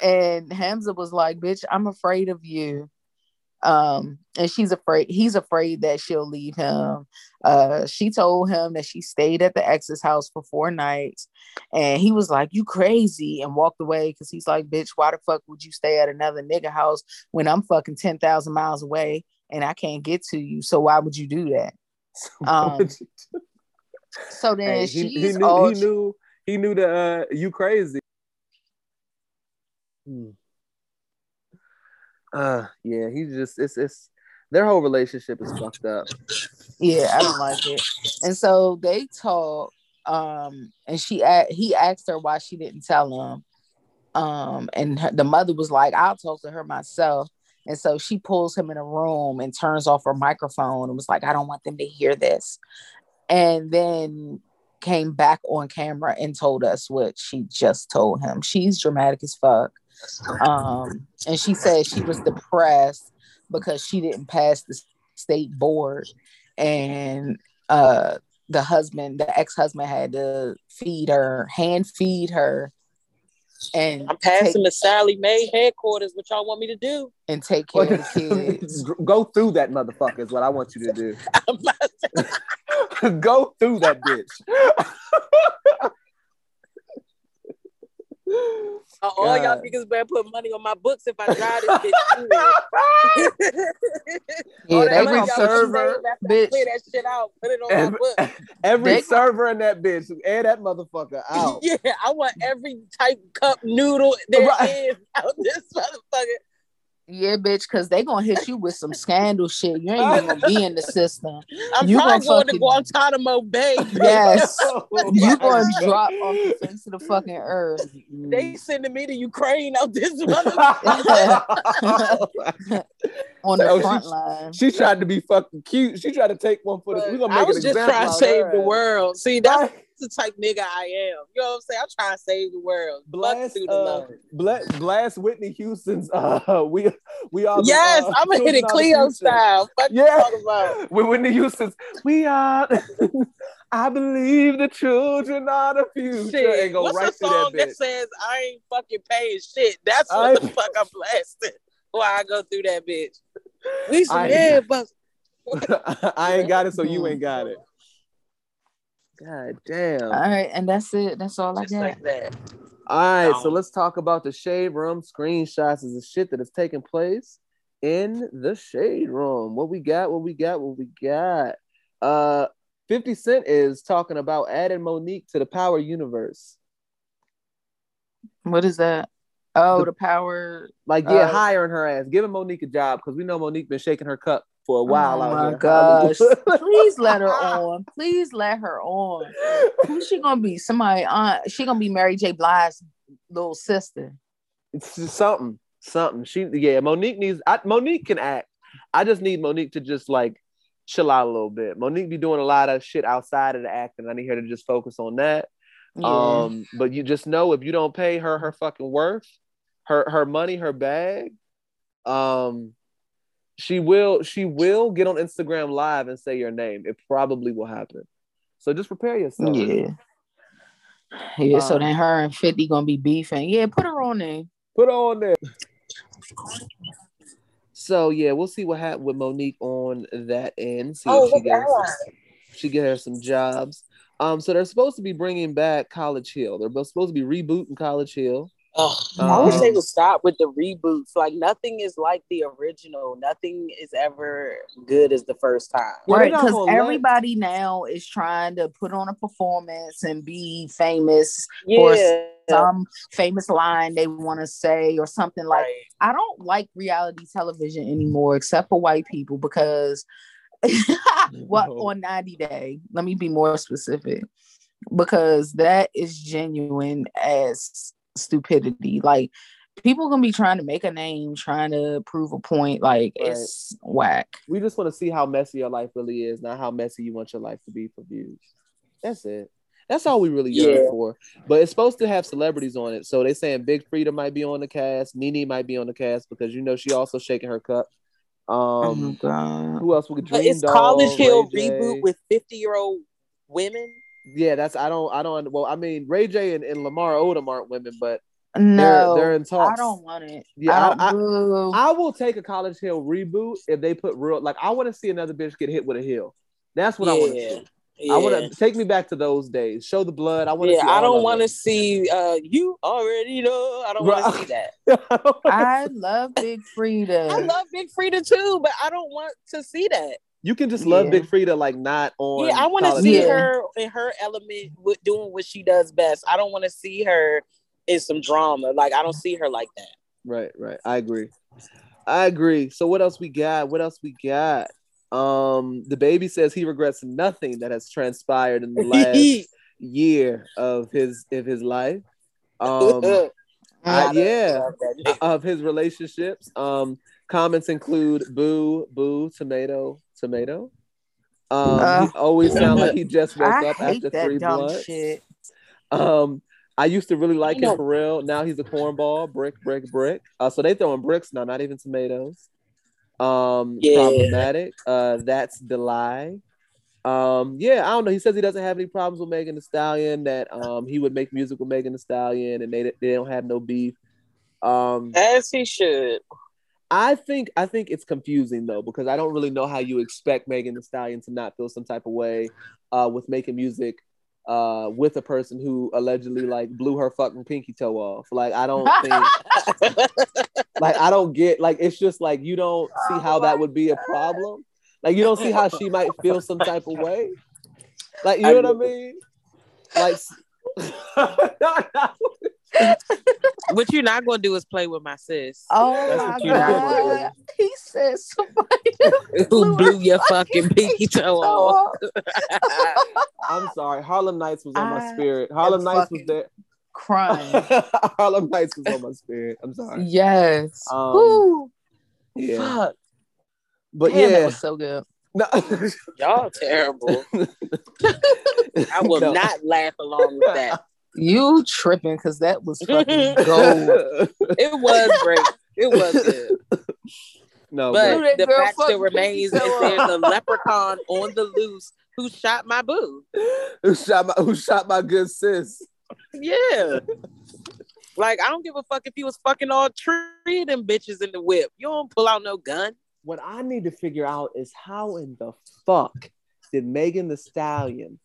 And Hamza was like, Bitch, I'm afraid of you. Um, and she's afraid, he's afraid that she'll leave him. Uh, she told him that she stayed at the ex's house for four nights, and he was like, You crazy, and walked away because he's like, Bitch, why the fuck would you stay at another nigga house when I'm fucking 10,000 miles away and I can't get to you? So why would you do that? Um, So then Hey, she's he, he knew all he knew he knew that uh, you crazy. Hmm. Uh yeah, he's just it's it's their whole relationship is fucked up. Yeah, I don't like it. And so they talk, um, and she he asked her why she didn't tell him. Um, and her, the mother was like, I'll talk to her myself. And so she pulls him in a room and turns off her microphone and was like, I don't want them to hear this. And then came back on camera and told us what she just told him. She's dramatic as fuck. Um, and she said she was depressed because she didn't pass the state board and uh the husband the ex-husband had to feed her hand feed her and I'm passing take, the Sallie Mae headquarters. What y'all want me to do? and take care of the kids Go through that motherfucker is what I want you to do. To- Go through that bitch. Uh, all y'all God. niggas better put money on my books if I drive this bitch it. yeah that every money gonna y'all put gonna you, server, save bitch. clear that shit out. Put it on Every, my book. every They- server in that bitch, air that motherfucker out. Yeah, I want every type cup noodle there is Right. out this motherfucker. Yeah bitch because they gonna hit you with some scandal shit you ain't even gonna be in the system I'm You probably gonna going to Guantanamo Bay. yes Oh you gonna God. drop off the face of the fucking earth They sending me to Ukraine out this motherfucker. on the Oh, front she- line She tried to be fucking cute. She tried to take one for the. We gonna make I was just example trying to save her the world. See, that's Right. The type nigga I am. You know what I'm saying? I'm trying to save the world. Blast, uh, blast, blast Whitney Houston's. Uh, we we are. the, Yes, uh, I'm gonna hit it Cleo style. Fuck Yeah. With Whitney Houston's, we are. I believe the children are the future. Shit. And go What's right a song that that, says I ain't fucking paying shit? That's I- what the fuck I'm blasting. While I go through that bitch. We some I-. I ain't got it, so you ain't got it. God damn. all right and that's it that's all i got like that. All right, so Um, let's talk about the shade room screenshots of the shit that is taking place in the shade room. What we got, what we got, what we got. Uh 50 Cent is talking about adding Monique to the Power Universe. what is that oh The- the power Like, yeah, Uh, hiring her ass, giving Monique a job because we know Monique been shaking her cup for a while. oh out my gosh! Please let her on. Please let her on. Who's she gonna be? Somebody? Uh, she gonna be Mary J. Blige's little sister. It's just something, something. She, yeah, Monique needs. I, Monique can act. I just need Monique to just like chill out a little bit. Monique be doing a lot of shit outside of the acting. I need her to just focus on that. Yeah. Um, but you just know if you don't pay her her fucking worth, her her money, her bag, um, she will she will get on Instagram live and say your name. It probably will happen. So just prepare yourself. yeah. Yeah. so Um, then her and Fifty gonna be beefing. Yeah, put her on there. Put her on there. So yeah, we'll see what happens with Monique on that end. See Oh, if she gets she get her some jobs. Um, so they're supposed to be bringing back College Hill. They're supposed to be rebooting College Hill. Ugh, I wish Um, they would stop with the reboots. Like nothing is like the original. Nothing is ever good as the first time. Right, because gonna everybody now is trying to put on a performance and be famous or Yeah, some famous line they want to say or something like right. I don't like reality television anymore, except for white people, because what No. on 90 Day, let me be more specific, because that is genuine as stupidity. Like people gonna be trying to make a name, trying to prove a point, like Right. it's whack. We just want to see how messy your life really is, not how messy you want your life to be for views. That's it. That's all we really yearn Yeah. for. But it's supposed to have celebrities on it. So they saying Big Freedia might be on the cast, Nene might be on the cast because you know she also shaking her cup. oh Um, god. who else? We could But Dream it's Doll, College Hill Ray J. reboot with fifty year old women. Yeah, that's I don't I don't well I mean Ray J and, and Lamar Odom aren't women, but No, they're in talks. I don't want it. Yeah, I I- I- I will take a College Hill reboot if they put real like I want to see another bitch get hit with a hill. That's what I want to yeah, see. yeah. I want to take me back to those days. Show the blood. I want to. yeah, see I don't want to see. Uh, you already know. I don't want to see that. I love Big Freedia. I love Big Freedia too, but I don't want to see that. You can just love Yeah. Big Freedia like not on. yeah, I want to see Yeah. her in her element with doing what she does best. I don't want to see her in some drama. Like I don't see her like that. Right, right. I agree. I agree. So what else we got? What else we got? Um, DaBaby says he regrets nothing that has transpired in the last year of his of his life. Um, I- yeah, Love that nigga. of his relationships. Um, comments include boo, boo, tomato, tomato. Um, Uh, he always sound like he just woke I up hate after that three dumb blunts. shit. Um, I used to really like him for real. Now he's a cornball, brick, brick, brick. Uh, so they throwing bricks now, not even tomatoes. Um, Yeah. problematic. Uh, that's the lie. Um, yeah, I don't know. He says he doesn't have any problems with Megan Thee Stallion. That um, he would make music with Megan Thee Stallion, and they they don't have no beef. Um, As he should. I think I think it's confusing though because I don't really know how you expect Megan Thee Stallion to not feel some type of way uh, with making music uh, with a person who allegedly like blew her fucking pinky toe off. Like I don't think like I don't get like it's just like you don't see how that would be a problem. Like you don't see how she might feel some type of way. Like you I know what I mean? Like what you're not gonna do is play with my sis. Oh That's my what you not gonna god. He said somebody Who blew your fucking pinky toe off? I'm sorry. Harlem Nights was on my spirit. Harlem Nights was fucking- there. crying. Harlem Nights was on my spirit. I'm sorry. Yes. Um, Yeah. Fuck. But Damn, that yeah. was so good. No. Y'all terrible. I will No. not laugh along with that. You tripping because that was fucking gold. It was great. It was good. no, But Blew the girl fact still remains is toe there's a leprechaun on the loose who shot my boo. who shot my who shot my good sis? Yeah. Like I don't give a fuck if he was fucking all three of them bitches in the whip. You don't pull out no gun. What I need to figure out is how in the fuck did Megan Thee Stallion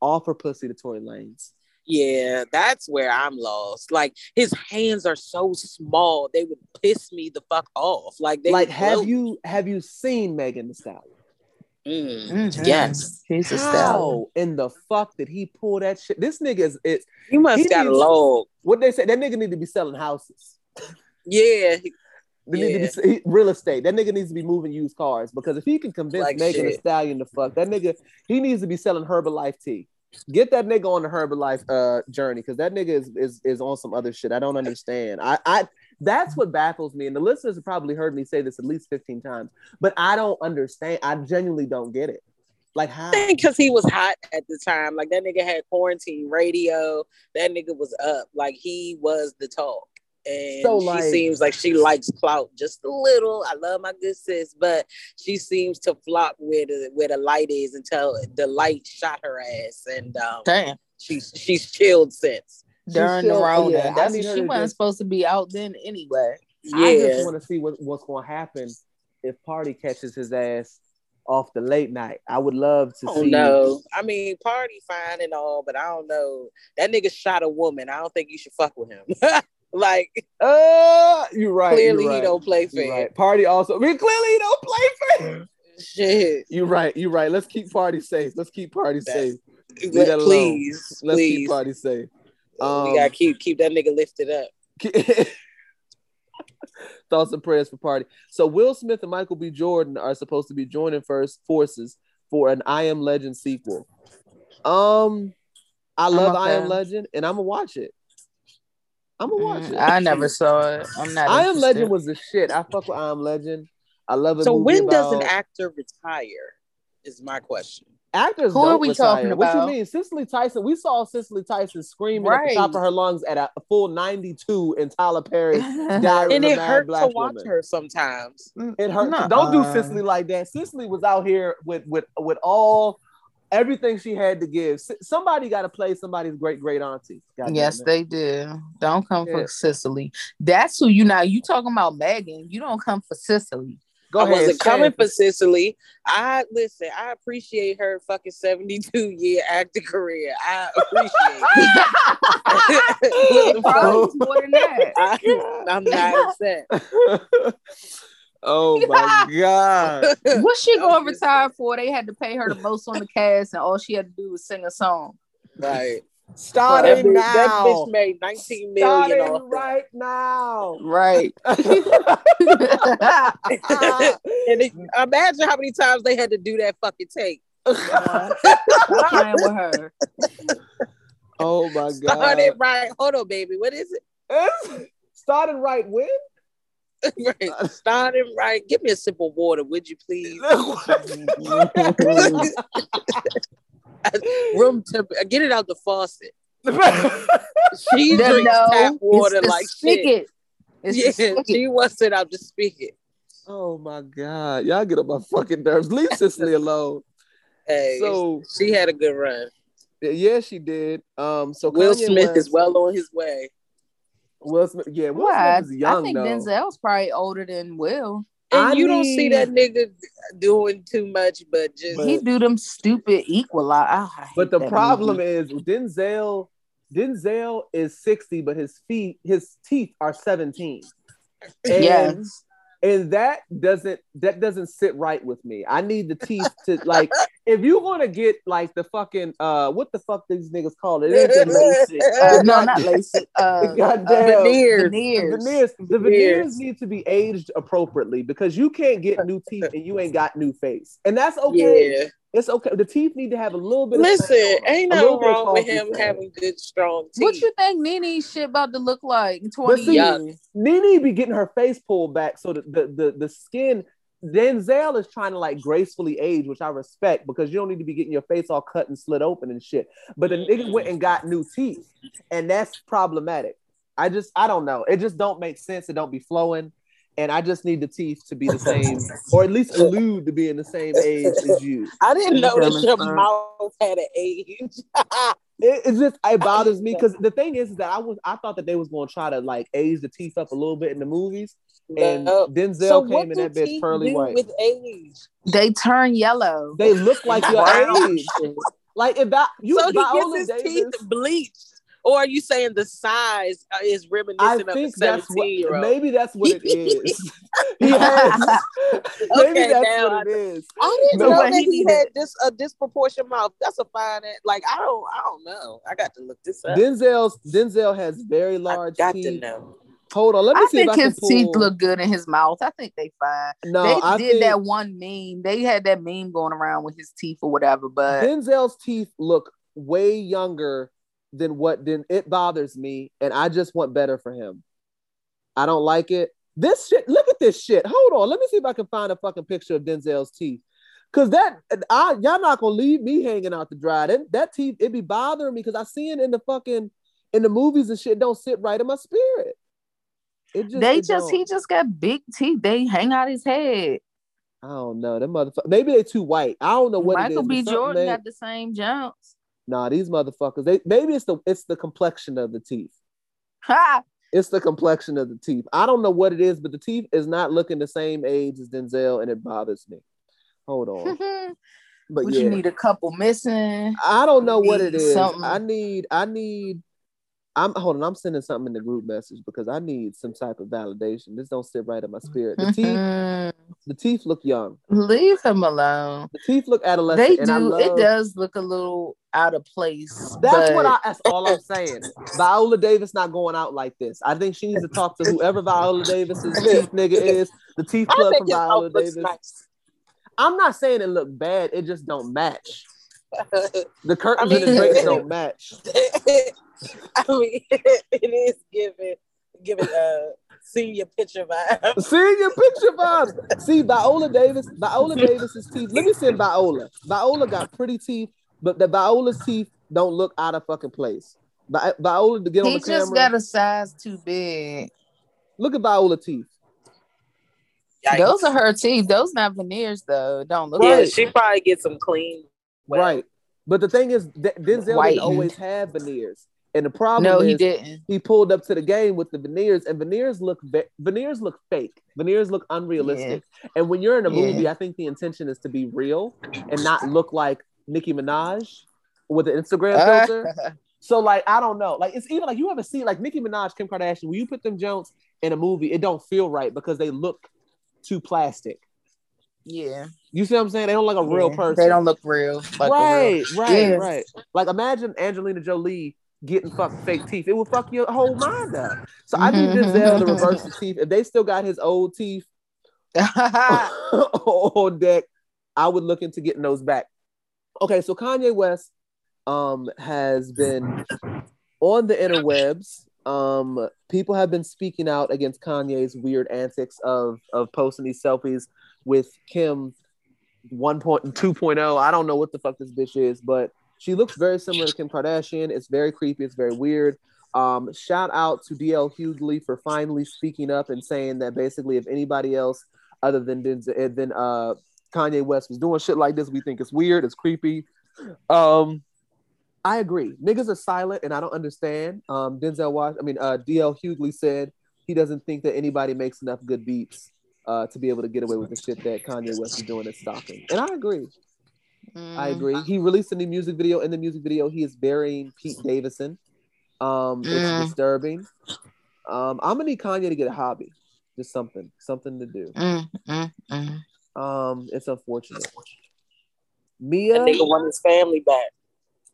offer pussy to Tory Lanez? Yeah, that's where I'm lost. Like his hands are so small, they would piss me the fuck off. Like they like, have bloat. you have you seen Megan Thee Stallion? Mm, Mhm. Yes, He's a How stallion. in the fuck did he pull that shit? This nigga is it. you must He got a needs- log. What they say? That nigga need to be selling houses. Yeah, he- They need to be he- real estate. That nigga needs to be moving used cars because if he can convince Like Megan Thee shit. Stallion to fuck, that nigga he needs to be selling Herbalife tea. Get that nigga on the Herbalife uh journey because that nigga is, is is on some other shit. I don't understand. I I that's what baffles me, and the listeners have probably heard me say this at least fifteen times, but I don't understand. I genuinely don't get it. Like how? Because he was hot at the time. Like that nigga had quarantine radio. That nigga was up. Like he was the talk. And So, she like- seems like she likes clout just a little. I love my good sis, but she seems to flop where the where the light is until the light shot her ass, and um, Damn. she's she's chilled since. During still- the Rona. yeah, I That's she wasn't just- supposed to be out then anyway. I just want to see what, what's going to happen if Party catches his ass off the late night. I would love to see. Oh see. no! I mean, party fine and all, but I don't know. That nigga shot a woman. I don't think you should fuck with him. like Uh, you're right. clearly you're he don't play you're fair. right. Party also. I mean, clearly he don't play fair. Shit. You're right. You're right. Let's keep Party safe. Let's keep Party That- safe. Leave Let- that alone. please, Let's please. keep Party safe. Um, we gotta keep keep that nigga lifted up. Thoughts and prayers for Party. So Will Smith and Michael B. Jordan are supposed to be joining first forces for an I Am Legend sequel. Um, I love I Am. Legend, and I'm gonna watch it. I'm gonna watch Mm, it. I never saw it. I'm not. I Am. Legend was the shit. I fuck with I Am Legend. I love it. So when does an actor retire? Is my question. actors Who are don't we retire. talking What you mean, Cicely Tyson? We saw Cicely Tyson screaming at the top of her lungs at a full 92 in Tyler Perry. Diary And it Mad hurts to watch Woman. her sometimes. It hurt. Nuh-uh. Don't do Cicely like that. Cicely was out here with with with all everything she had to give. Somebody got to play somebody's great great auntie. God yes, they do. Don't come Yeah. for Cicely. That's who you now. You talking about Megan? You don't come for Cicely. Go I ahead. wasn't Shan. coming for Cicely. I listen. I appreciate her fucking seventy-two year acting career. I appreciate. What the Probably more than that. I, I'm not upset. oh my god. What's she going to retire for? They had to pay her the most on the cast, and all she had to do was sing a song. Right. That, Starting bitch, that now. bitch made nineteen million Starting off that. right now. Right. and it, imagine how many times they had to do that fucking take. Stop playing with her. oh my god. it right. Hold on, baby. What is it? Starting right when? right. Starting right. Give me a sip of water, would you please? Room temp. Get it out the faucet. She No, drinks no, tap water it's the like shit. spigot. It's Yeah, she wants it out the spigot. oh my god. Y'all get on my fucking nerves. Leave Cicely alone. Hey, So she had a good run. yeah, she did. Um so Will Kanye Smith West- is well on his way. Will Smith, yeah, Will Why? Smith is young I think though. Denzel's probably older than Will. And I you don't see that nigga doing too much, but just But- he do them stupid equalize. But the problem is Denzel. Denzel is 60, but his feet, his teeth are 17. And, Yes. And that doesn't that doesn't sit right with me. I need the teeth to like if you're gonna get like the fucking uh what the fuck these niggas call it? It ain't LASIK. Uh, no, not LASIK. Uh, Goddamn. veneers. The veneers. veneers, the Veneers. veneers need to be aged appropriately because you can't get new teeth and you ain't got new face, and that's okay. Yeah. It's okay. The teeth need to have a little bit. Listen, of ain't A no little bit of wrong with him fat. having good, strong teeth. What you think Nene's shit about to look like in 20 see, years? Nene be getting her face pulled back so that the, the the skin. Denzel is trying to like gracefully age, which I respect because you don't need to be getting your face all cut and slit open and shit. But the nigga went and got new teeth, and that's problematic. I just I don't know. It just don't make sense. It don't be flowing, and I just need the teeth to be the same, or at least allude to being the same age as you. I didn't know that your German, uh, mouth had an age. It, it's just it bothers me because the thing is that I was I thought that they was gonna try to like age the teeth up a little bit in the movies, and No. Denzel So came in that bitch pearly white. with age? They turn yellow. They look like your age. Like if that you so he Viola gets his Davis, teeth bleached, or are you saying the size uh, is I reminiscent of a think that's what seventeen year old? maybe that's what it is. he has maybe Okay, that's now what it is. I didn't No, know that he he had this a disproportionate mouth. That's a fine. Like I don't, I don't know. I got to look this up. Denzel's Denzel has very I large got to teeth. know. Hold on, let me I see if think I can his pull. teeth look good in his mouth. I think they fine. No, they I did think that one meme. They had that meme going around with his teeth or whatever. But Denzel's teeth look way younger than what then it bothers me, and I just want better for him. I don't like it. This shit, look at this shit. Hold on, let me see if I can find a fucking picture of Denzel's teeth. Cause that I y'all not gonna leave me hanging out to dry. That that teeth, it be bothering me because I see it in the fucking in the movies and shit. Don't sit right in my spirit. It just they it just he don't. just got big teeth. They hang out his head. I don't know. Them motherfucker. Maybe they too white. I don't know what Michael it is. B. Jordan they- got the same jumps. Nah, these motherfuckers. They maybe it's the it's the complexion of the teeth. Ha! It's the complexion of the teeth. I don't know what it is, but the teeth is not looking the same age as Denzel, and it bothers me. Hold on, but yeah, you need a couple missing? I don't know what it is. something. I need, I need. I'm hold on. I'm sending something in the group message because I need some type of validation. This don't sit right in my spirit. The teeth, mm-hmm. the teeth look young. Leave him alone. The teeth look adolescent. They do. It does look a little out of place. That's but what I. That's all I'm saying. Viola Davis not going out like this. I think she needs to talk to whoever Viola Davis's teeth nigga is. The teeth plug from Viola Davis. nice. I'm not saying it look bad. It just don't match. The curtains I and the drapes don't match. I mean, it is giving giving uh senior picture vibe. Senior picture vibes. See Viola Davis. Viola Davis's teeth. Let me send Viola. Viola got pretty teeth, but the Viola's teeth don't look out of fucking place. Vi- Viola to get on camera. he the just camera. got a size too big. Look at Viola teeth. Those are her teeth. Those not veneers though. Don't look Yeah, like she probably get some clean. well. Right. But the thing is, D- Denzel Whitened. didn't always have veneers, and the problem No, is he didn't. he pulled up to the game with the veneers, and veneers look ve- veneers look fake. Veneers look unrealistic. And when you're in a Yeah. movie, I think the intention is to be real and not look like Nicki Minaj with an Instagram ah. filter. So like I don't know, like it's even like you ever see like Nicki Minaj, Kim Kardashian. When you put them Jones in a movie, it don't feel right because they look too plastic. yeah. You see what I'm saying? They don't look like a real Yeah. person. They don't look real. Like a real- right, right, right. Like imagine Angelina Jolie getting fucking fake teeth. It would fuck your whole mind up. So I need. Denzel to reverse the teeth. If they still got his old teeth on deck, I would look into getting those back. Okay, so Kanye West um has been on the interwebs. Um, people have been speaking out against Kanye's weird antics of of posting these selfies with Kim 1.2.0. I don't know what the fuck this bitch is, but she looks very similar to Kim Kardashian. It's very creepy. It's very weird. Um, shout out to DL Hughley for finally speaking up and saying that basically, if anybody else other than Denzel, than uh, Kanye West was doing shit like this, we think it's weird. It's creepy. Um, I agree. Niggas are silent, and I don't understand. Um, Denzel Wash, I mean, uh, DL Hughley said he doesn't think that anybody makes enough good beats uh, to be able to get away with the shit that Kanye West is doing at Stockton. And I agree. I Mm. agree. He released a new music video. In the music video, he is burying Pete Davidson. Um, Mm. it's disturbing. Um, I'm gonna need Kanye to get a hobby, just something, something to do. Mm, mm, mm. Um, it's unfortunate. That Mia, nigga want his family back.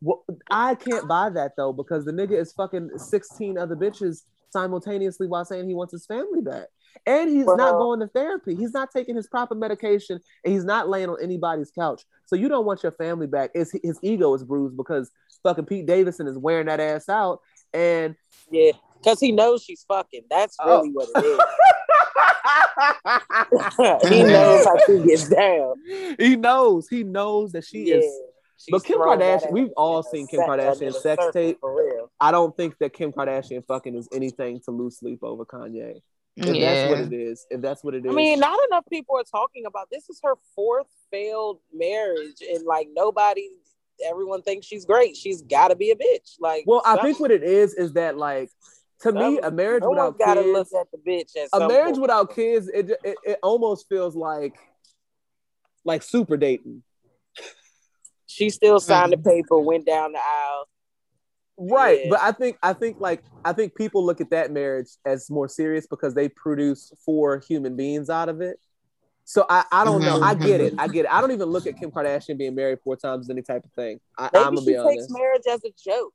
well, I can't buy that though because the nigga is fucking 16 other bitches simultaneously while saying he wants his family back. And he's not going to therapy. He's not taking his proper medication and he's not laying on anybody's couch. So you don't want your family back. His, his ego is bruised because fucking Pete Davidson is wearing that ass out. And Yeah, because he knows she's fucking. That's Oh. really what it is. he knows how she gets down. he knows. He knows that she yeah. is. She's But Kim Kardashian- we've all seen Kim Kardashian's sex tape. For real. I don't think that Kim Kardashian fucking is anything to lose sleep over Kanye. If that's what it is, if that's what it is. I mean, not enough people are talking about this. Is her fourth failed marriage, and like nobody, everyone thinks she's great. She's got to be a bitch. Like, Well, I think what it is is that like to me, a marriage no without got to kids, look at the bitch as a marriage without kids, it, it it almost feels like like super dating. She still signed the mm-hmm. paper, went down the aisle. Right, Yeah. but I think I think like I think people look at that marriage as more serious because they produce four human beings out of it. So I, I don't know. I get it. I get it. I don't even look at Kim Kardashian being married four times as any type of thing. I, Maybe I'm gonna she be takes honest. marriage as a joke.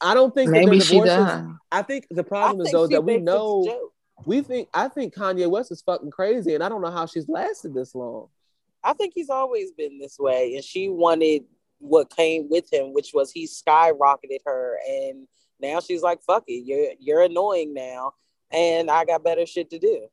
I don't think Maybe she does. I think the I problem is though that we thinks it's a know we think I think Kanye West is fucking crazy, and I don't know how she's lasted this long. I think he's always been this way, and she wanted what came with him, which was he skyrocketed her, and now she's like, "Fuck it, you're you're annoying now, and I got better shit to do."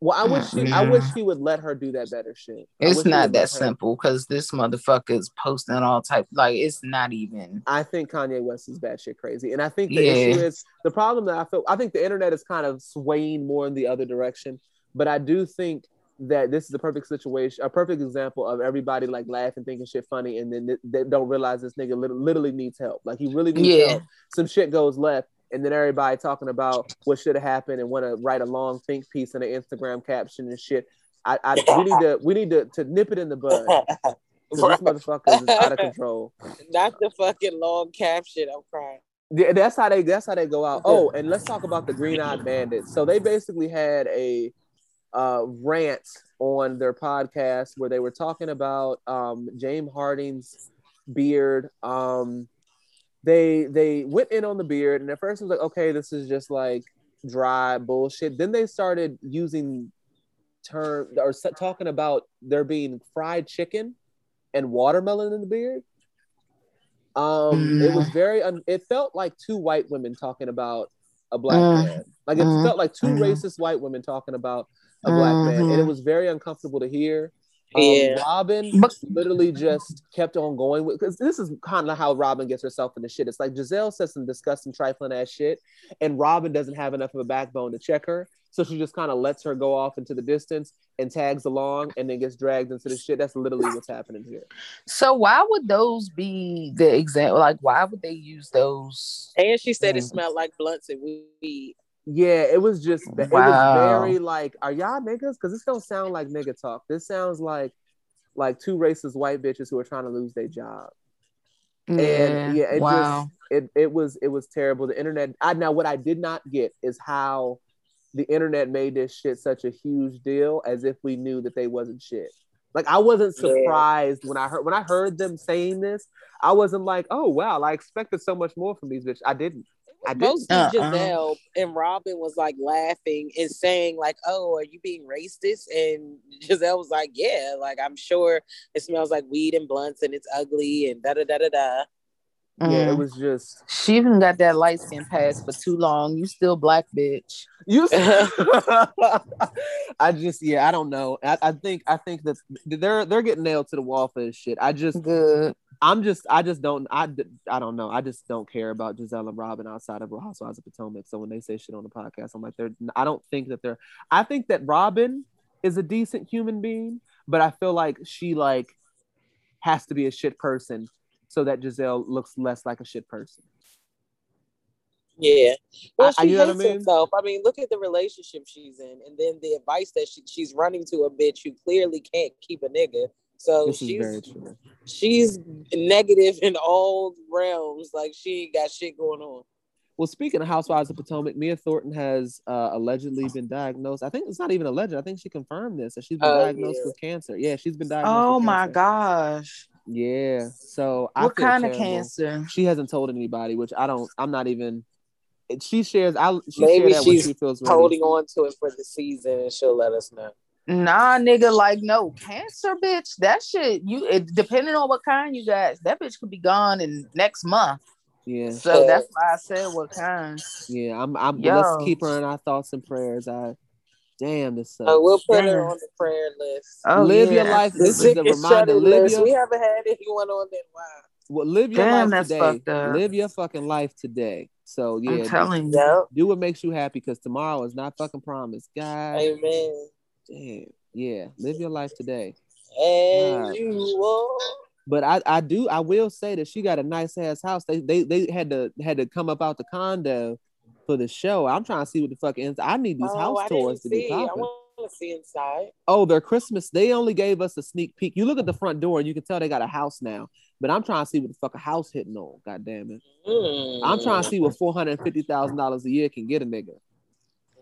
Well, I wish she, I wish he would let her do that better shit. I It's not that her- simple because this motherfucker is posting all type. Like it's not even. I think Kanye West is bad shit crazy, and I think the Yeah. issue is the problem that I feel. I think the internet is kind of swaying more in the other direction, but I do think that this is a perfect situation, a perfect example of everybody like laughing, thinking shit funny, and then they don't realize this nigga literally needs help. Like he really needs Yeah. help. Some shit goes left, and then everybody talking about what should have happened and want to write a long think piece in an Instagram caption and shit. I, I we need to we need to, to nip it in the bud. 'cause This motherfucker is out of control. Not the fucking long caption. I'm crying. Yeah, that's how they that's how they go out. Oh, and let's talk about the Green Eyed Bandits. So they basically had a uh, rant on their podcast where they were talking about um, James Harden's beard. Um, they they went in on the beard, and at first it was like, okay, this is just like dry bullshit. Then they started using term or talking about there being fried chicken and watermelon in the beard. Um, it was very. Un- it felt like two white women talking about a black Mm. man. Like it Mm. felt like two Mm. racist white women talking about a black man, and it Mhm. was very uncomfortable to hear. Um, Yeah. Robyn But- literally just kept on going with because this is kind of how Robyn gets herself into shit. It's like Gizelle says some disgusting, trifling ass shit, and Robyn doesn't have enough of a backbone to check her, so she just kind of lets her go off into the distance and tags along, and then gets dragged into the shit. That's literally what's happening here. So why would those be the example? Like why would they use those? And she said it Mm. smelled like blunts and weed. Yeah, it was just it Wow. was very like, are y'all niggas? Because this don't sound like nigga talk. This sounds like like two racist white bitches who are trying to lose their job. Yeah, and yeah, it wow. just it it was it was terrible. The internet. I now what I did not get is how the internet made this shit such a huge deal, as if we knew that they wasn't shit. Like I wasn't Yeah. surprised when I heard when I heard them saying this. I wasn't like, oh wow, I expected so much more from these bitches. I didn't. I didn't. Mostly Uh-uh. Gizelle and Robyn was like laughing and saying like, "Oh, are you being racist?" And Gizelle was like, "Yeah, like I'm sure it smells like weed and blunts and it's ugly and da da da da da." Yeah, it Mm. was just She even got that light skin pass for too long. You still black bitch. You. I just yeah, I don't know. I, I think I think that they're they're getting nailed to the wall for this shit. I just Good. I'm just I just don't I, I don't know. I just don't care about Gizelle and Robyn outside of Real Housewives of Potomac. So when they say shit on the podcast, I'm like they're I don't think that they're I think that Robyn is a decent human being, but I feel like she like has to be a shit person so that Gizelle looks less like a shit person. Yeah. Well, I- she you what I hates mean? herself. I mean, look at the relationship she's in, and then the advice that she, she's running to a bitch who clearly can't keep a nigga. So This is very she's true. she's negative in all realms. Like she ain't got shit going on. Well, speaking of Housewives of Potomac, Mia Thornton has uh, allegedly been diagnosed. I think it's not even alleged. I think she confirmed this that she's been Oh, diagnosed yeah. with cancer. Yeah, she's been diagnosed. Oh with my cancer. gosh. Yeah. So I What feel kind of terrible. cancer? She hasn't told anybody, which I don't. I'm not even. She shares. I she Maybe shared that she's she feels ready. Holding on to it for the season, and she'll let us know. Nah, nigga, like no cancer, bitch. That shit, you it, depending on what kind you got, that bitch could be gone in next month. Yeah. So Yeah. that's why I said what kind. Yeah. I'm. I'm. Yo. Let's keep her in our thoughts and prayers. I. Damn, this sucks. Uh, we'll put her on the prayer list. Oh, live yeah, your life. This is sick the and reminder. Live your We haven't had anyone on that. Wow. well, live your Damn, life that's today. fucked up. Live your fucking life today. So yeah, I'm do- telling you. Do what makes you happy because tomorrow is not fucking promised. God Amen. Damn. Yeah. Live your life today. And you. But I, I do I will say that she got a nice ass house. They they they had to had to come up out the condo for the show. I'm trying to see what the fuck is. I need these Oh, house I tours to be see. I popping. want to see inside. Oh, their Christmas. They only gave us a sneak peek. You look at the front door and you can tell they got a house now. But I'm trying to see what the fuck a house hitting on. God damn it. Mm. I'm trying to see what four hundred fifty thousand dollars a year can get a nigga.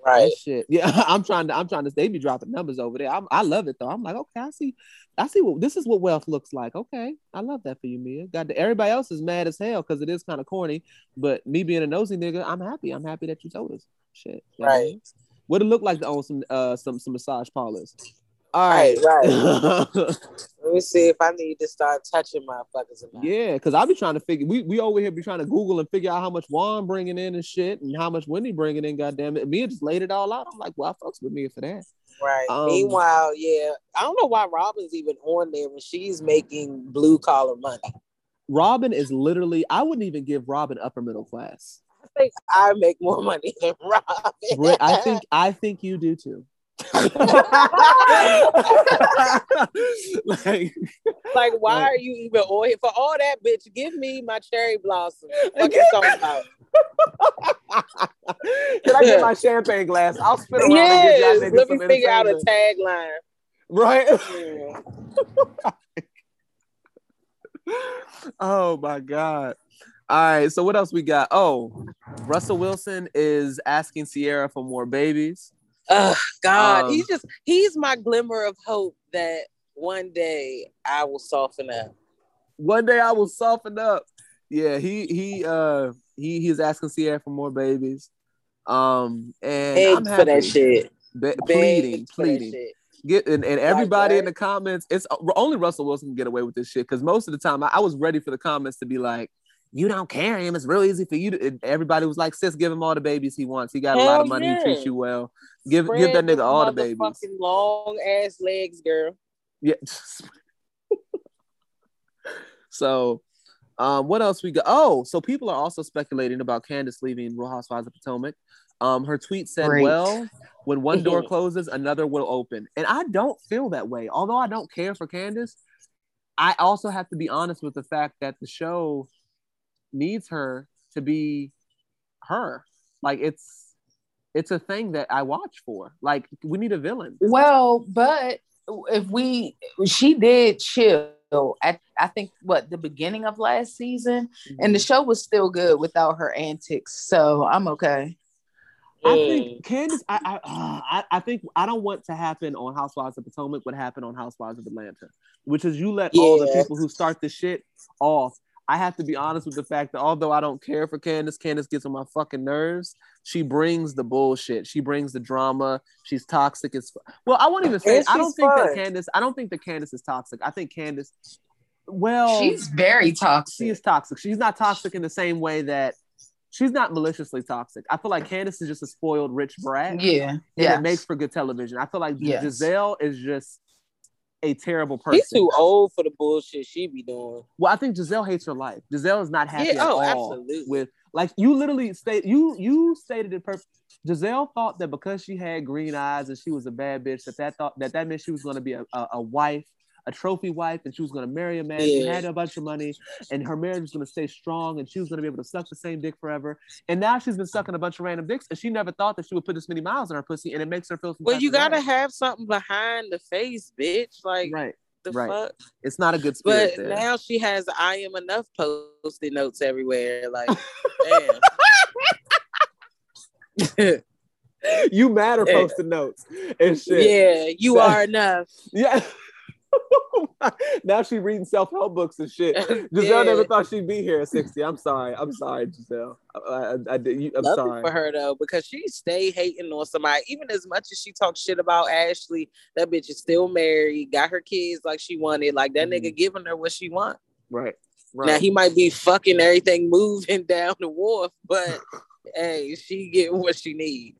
Right. That shit. Yeah, I'm trying to. I'm trying to. They be dropping numbers over there. I'm, I love it though. I'm like, okay, I see. I see what this is. What wealth looks like. Okay, I love that for you, Mia. Got the, everybody else is mad as hell because it is kind of corny. But me being a nosy nigga, I'm happy. I'm happy that you told us. Shit. Right. What it look like to own some uh some some massage parlors. All Right, right. Let me see if I need to start touching my About. yeah, because I be trying to figure. We we over here be trying to Google and figure out how much Juan bringing in and shit, and how much Wendy bringing in. Goddamn it, Mia just laid it all out. I'm like, well, I fucks with Mia for that. Right. Um, Meanwhile, yeah, I don't know why Robyn's even on there when she's making blue collar money. Robyn is literally. I wouldn't even give Robyn upper middle class. I think I make more money than Robyn. I think I think you do too. Like, like, why Like- are you even on here for all that, bitch? Give me my cherry blossom. What you talking about? can I get my champagne glass? I'll spin around and Yes, give y'all let me figure out a tagline. right. Yeah. oh my god. All right, so what else we got? Oh, Russell Wilson is asking Ciara for more babies. Oh God, Um, he's just he's my glimmer of hope that one day I will soften up. One day I will soften up. Yeah, he he uh he he's asking Ciara for more babies. Um and I'm happy. for that shit. Be- pleading, pleading. Get and, and everybody in the comments. It's only Russell Wilson can get away with this shit because most of the time I, I was ready for the comments to be like, "You don't carry him. It's real easy for you to." and everybody was like, "Sis, give him all the babies he wants. He got a lot of money. He treats you well. Give give that nigga all the babies." Long ass legs, girl. Yeah. so, um, what else we got? Oh, so people are also speculating about Candace leaving Real Housewives of Potomac. Um, her tweet said, Great. "Well, when one door closes, another will open," and I don't feel that way. Although I don't care for Candace, I also have to be honest with the fact that the show needs her to be her. Like it's it's a thing that I watch for. Like we need a villain. Well, but if we, she did chill at I think what the beginning of last season, and the show was still good without her antics. So I'm okay. I think Candace, I, I, uh, I, I think I don't want to happen on Housewives of Potomac what happened on Housewives of Atlanta, which is you let all the people who start the shit off. I have to be honest with the fact that although I don't care for Candace, Candace gets on my fucking nerves. She brings the bullshit. She brings the drama. She's toxic as fu- well. I won't even say. And I don't she's think that. Candace. I don't think that Candace is toxic. I think Candace. Well, She's very toxic. she is toxic. She's not toxic in the same way that she's not maliciously toxic. I feel like Candace is just a spoiled rich brat Yeah, yeah. it makes for good television. I feel like Yes. Gizelle is just a terrible person. He's too old for the bullshit she be doing. Well, I think Gizelle hates her life. Gizelle is not happy Yeah, at oh, all absolutely. with like you literally state you you stated it perfect. Gizelle thought that because she had green eyes and she was a bad bitch that that thought that that meant she was going to be a, a, a wife, a trophy wife, and she was going to marry a man who Yeah. had a bunch of money, and her marriage was going to stay strong, and she was going to be able to suck the same dick forever. And now she's been sucking a bunch of random dicks, and she never thought that she would put this many miles in her pussy, and it makes her feel. Well, you gotta have something behind the face, bitch. Like right. the right. fuck. It's not a good spirit But there. now she has I am enough posted notes everywhere. Like, damn. you matter Yeah. posting notes and shit. yeah, you So- are enough. Yeah. now she reading self-help books and shit. Gizelle Yeah. never thought she'd be here at 60. I'm sorry. I'm sorry, Gizelle. I, I, I did you, I'm Love sorry. for her though, because she stay hating on somebody. Even as much as she talks shit about Ashley, that bitch is still married, got her kids like she wanted. Like that nigga mm-hmm. giving her what she want. Right. Right. Now he might be fucking everything moving down the wharf, but hey, she getting what she need.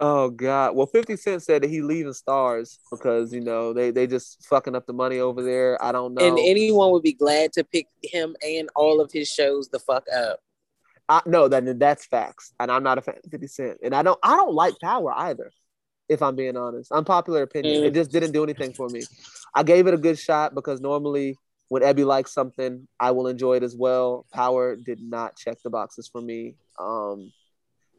Oh God. Well, 50 Cent said that he leaving Starz because you know they they just fucking up the money over there. I don't know. And anyone would be glad to pick him and all of his shows the fuck up. I no, that that's facts. And I'm not a fan of 50 Cent. And I don't I don't like power either, if I'm being honest. Unpopular opinion. Mm. It just didn't do anything for me. I gave it a good shot because normally when Ebby likes something, I will enjoy it as well. Power did not check the boxes for me. Um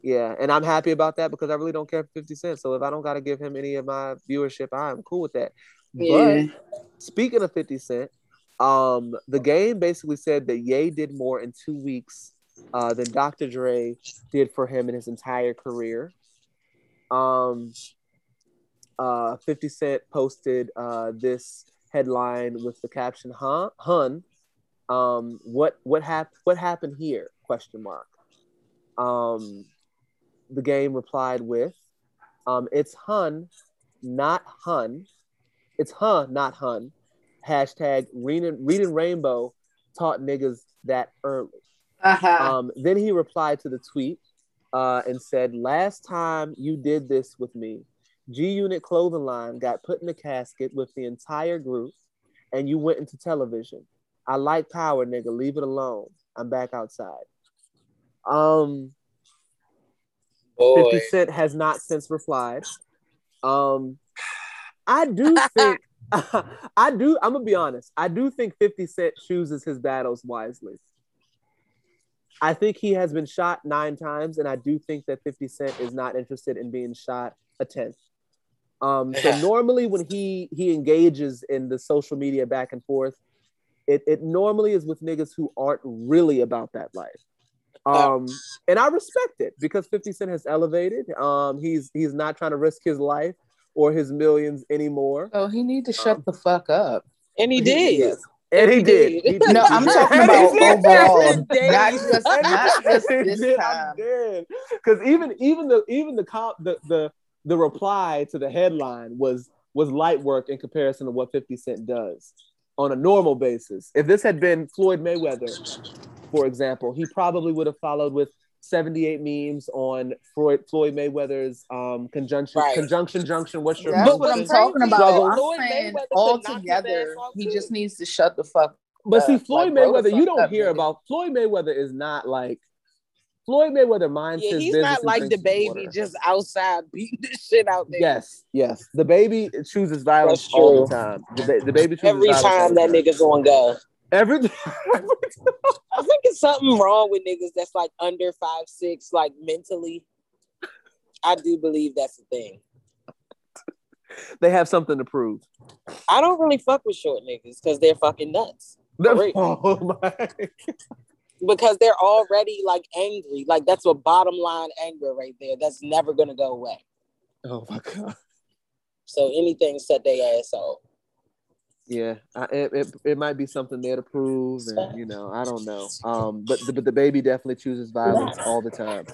yeah, and I'm happy about that because I really don't care for 50 Cent. So if I don't gotta give him any of my viewership, I'm cool with that. Yeah. But speaking of 50 Cent, um, the game basically said that Ye did more in two weeks uh, than Dr. Dre did for him in his entire career. Um, uh, 50 Cent posted uh, this headline with the caption, "Huh, Hun, um, what what happened? What happened here?" Question mark. Um, the game replied with, um, "It's Hun, not Hun. It's Huh, not Hun." Hashtag reading reading rainbow taught niggas that early. Uh-huh. Um, then he replied to the tweet uh, and said, Last time you did this with me, G Unit clothing line got put in a casket with the entire group, and you went into television. I like power, nigga. Leave it alone. I'm back outside. Um, Boy. 50 Cent has not since replied. Um, I do think, I do, I'm gonna be honest, I do think 50 Cent chooses his battles wisely. I think he has been shot nine times, and I do think that 50 Cent is not interested in being shot a tenth. Um, so normally when he he engages in the social media back and forth, it, it normally is with niggas who aren't really about that life. Um, and I respect it because 50 Cent has elevated. Um, he's he's not trying to risk his life or his millions anymore. Oh, he need to shut the fuck up. And he did. Yes. And he, He did. did. He. No, I'm talking about did. overall, And he did. not just not just this I'm time. Because even even the even the comp the, the the reply to the headline was was light work in comparison to what 50 Cent does on a normal basis. If this had been Floyd Mayweather, for example, he probably would have followed with 78 memes on Floyd Floyd Mayweather's um conjunction Right. conjunction junction. What's your That's But what I'm talking about. is I'm saying all together, he too. just needs to shut the fuck. Up. But see. Floyd Like, Mayweather, you don't up, hear nigga. about Floyd Mayweather is not like Floyd Mayweather minds Yeah, his he's business not like the baby water. just outside beating the shit out there. Yes, yes. DaBaby chooses violence all the time. The, ba- DaBaby chooses Every violence all time the that nigga's on go. Every I think it's something wrong with niggas that's like under five six, like mentally. I do believe that's the thing. they have something to prove. I don't really fuck with short niggas because they're fucking nuts. Oh my! Because they're already like angry. Like that's a bottom line anger right there. That's never gonna go away. Oh my god! So anything set their ass off. Yeah, I, it, it it might be something there to prove, and you know, I don't know. Um, but the, but DaBaby definitely chooses violence all the time.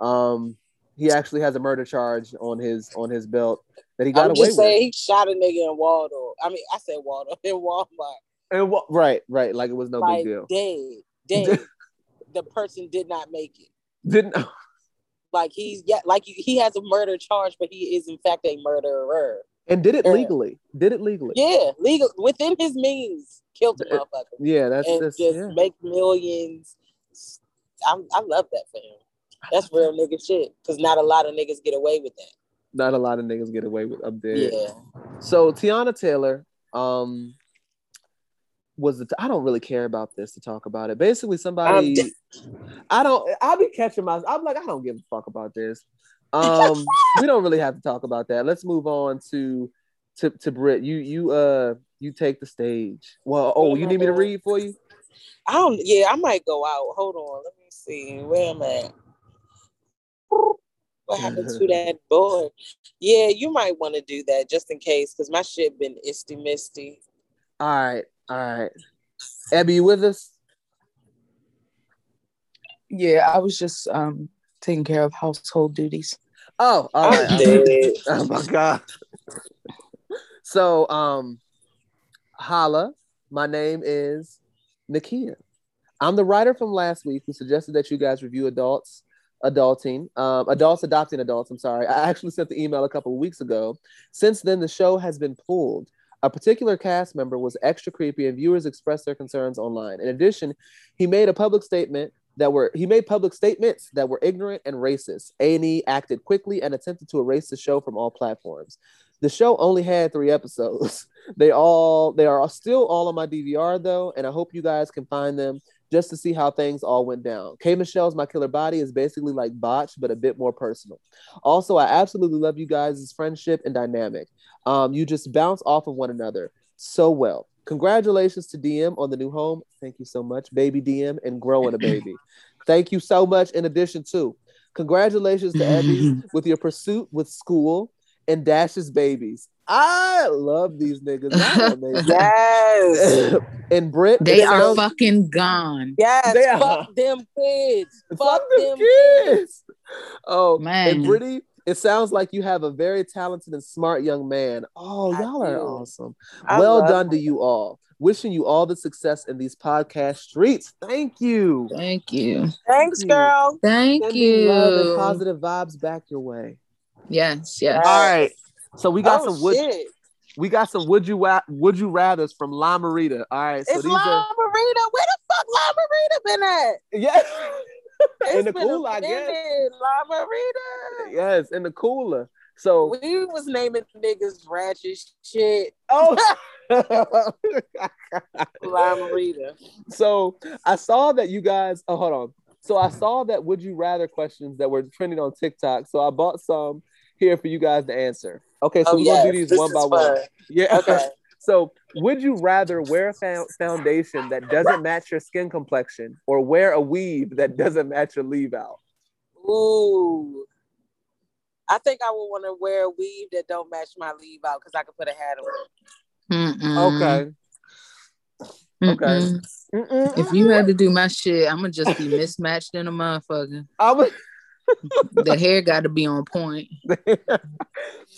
Um, he actually has a murder charge on his on his belt that he got I'm away with. he shot a nigga in Waldorf. I mean, I said Waldo in Walmart. And wa- right, right, like it was no like big deal. dead, dead. the person did not make it. Didn't Like he's yeah, like he has a murder charge, but he is in fact a murderer. And did it legally. Did it legally. Yeah, legal within his means, killed the Uh, motherfucker Yeah, that's, and that's just yeah. make millions. I'm, I love that for him. That's real nigga shit. Cause not a lot of niggas get away with that. not a lot of niggas get away with up there. Yeah. So Teyana Taylor, um, was the t- I don't really care about this to talk about it. Basically, somebody I don't I'll be catching my I'm like I don't give a fuck about this. Um, we don't really have to talk about that. Let's move on to to to Britt. You you uh you take the stage. Well, oh, you need me to read for you? I don't. Yeah, I might go out. Hold on. Let me see. Where am I? What happened to that board? Yeah, you might want to do that just in case, cause my shit been isty misty. All right, all right. Abby, you with us? Yeah, I was just um taking care of household duties. Oh, all right. I'm. Oh my god. So um holla, my name is Nakia. I'm the writer from last week who suggested that you guys review adults adulting, um, adults adopting adults. I'm sorry. I actually sent the email a couple of weeks ago. Since then, the show has been pulled. A particular cast member was extra creepy, and viewers expressed their concerns online. In addition, he made a public statement that were he made public statements that were ignorant and racist. A&E acted quickly and attempted to erase the show from all platforms. The show only had three episodes. They all they are still all on my DVR though, and I hope you guys can find them just to see how things all went down. K Michelle's My Killer Body is basically like Botch, but a bit more personal. Also, I absolutely love you guys' friendship and dynamic. Um, you just bounce off of one another so well. Congratulations to DM on the new home. Thank you so much, baby DM, and growing a baby. Thank you so much. In addition to, congratulations to Abby with your pursuit with school and Dash's babies. I love these niggas. Y'all are amazing. Yes. and Britt, They are sounds- fucking gone. Yes. They are- Fuck them kids. Fuck, Fuck them them kids. Oh Man. and Brittany, it sounds like you have a very talented and smart young man. Oh, I y'all are awesome. I well love done to you all. Wishing you all the success in these podcast streets. Thank you. Thank you. Thank you. girl. Thank Sending love and you. positive vibes back your way. Yes, yes. All right. So we got oh, some would shit. we got some would you wa- would you rather's from La Marita. All right. So it's these La are Marita. Where the fuck La Marita been at? yes. In the cooler, I guess. minute, La Marita. Yes, in the cooler. So We was naming niggas ratchet shit. oh La Marita. so I saw that you guys. Oh, hold on. So I saw that would you rather questions that were trending on TikTok. So I bought some here for you guys to answer. Okay, so Oh, we're yes, gonna do these this one by one. Yeah. Okay. So would you rather wear a foundation that doesn't match your skin complexion or wear a weave that doesn't match your leave out? Ooh. I think I would want to wear a weave that don't match my leave out because I could put a hat on. Mm-mm. Okay. Okay. Mm-mm. Mm-mm. If you had to do my shit, I'm gonna just be mismatched in a motherfucker. I'm The hair got to be on point.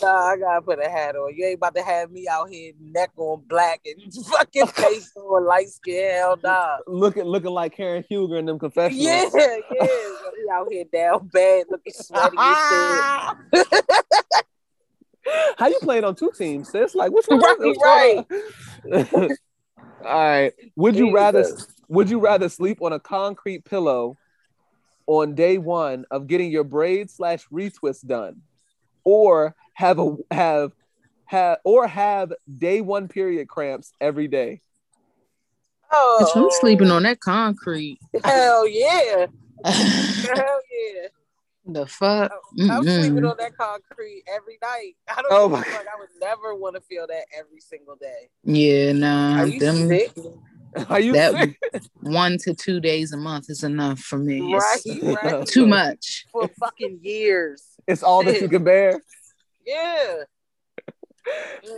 Nah, I gotta put a hat on. You ain't about to have me out here neck on black and fucking face on light skin. Hell nah. looking looking like Karen Huger in them confessionals. Yeah, yeah. He out here down bad, looking sweaty shit. How you playing on two teams, sis? Like which one? Right, what's going on? All right. Would you rather would you rather sleep on a concrete pillow on day one of getting your braid slash retwist done, or have a have have or have day one period cramps every day? Bitch, I'm Oh, sleeping on that concrete. Hell yeah. the Hell yeah. The fuck? Oh, I'm sleeping Mm-mm. on that concrete every night. I don't Oh oh my like I would never want to feel that every single day. Yeah, nah. Are you them- sick? Are you that sick? one to two days a month is enough for me. It's Right, right. too much. For fucking years. It's all that you can bear. Yeah.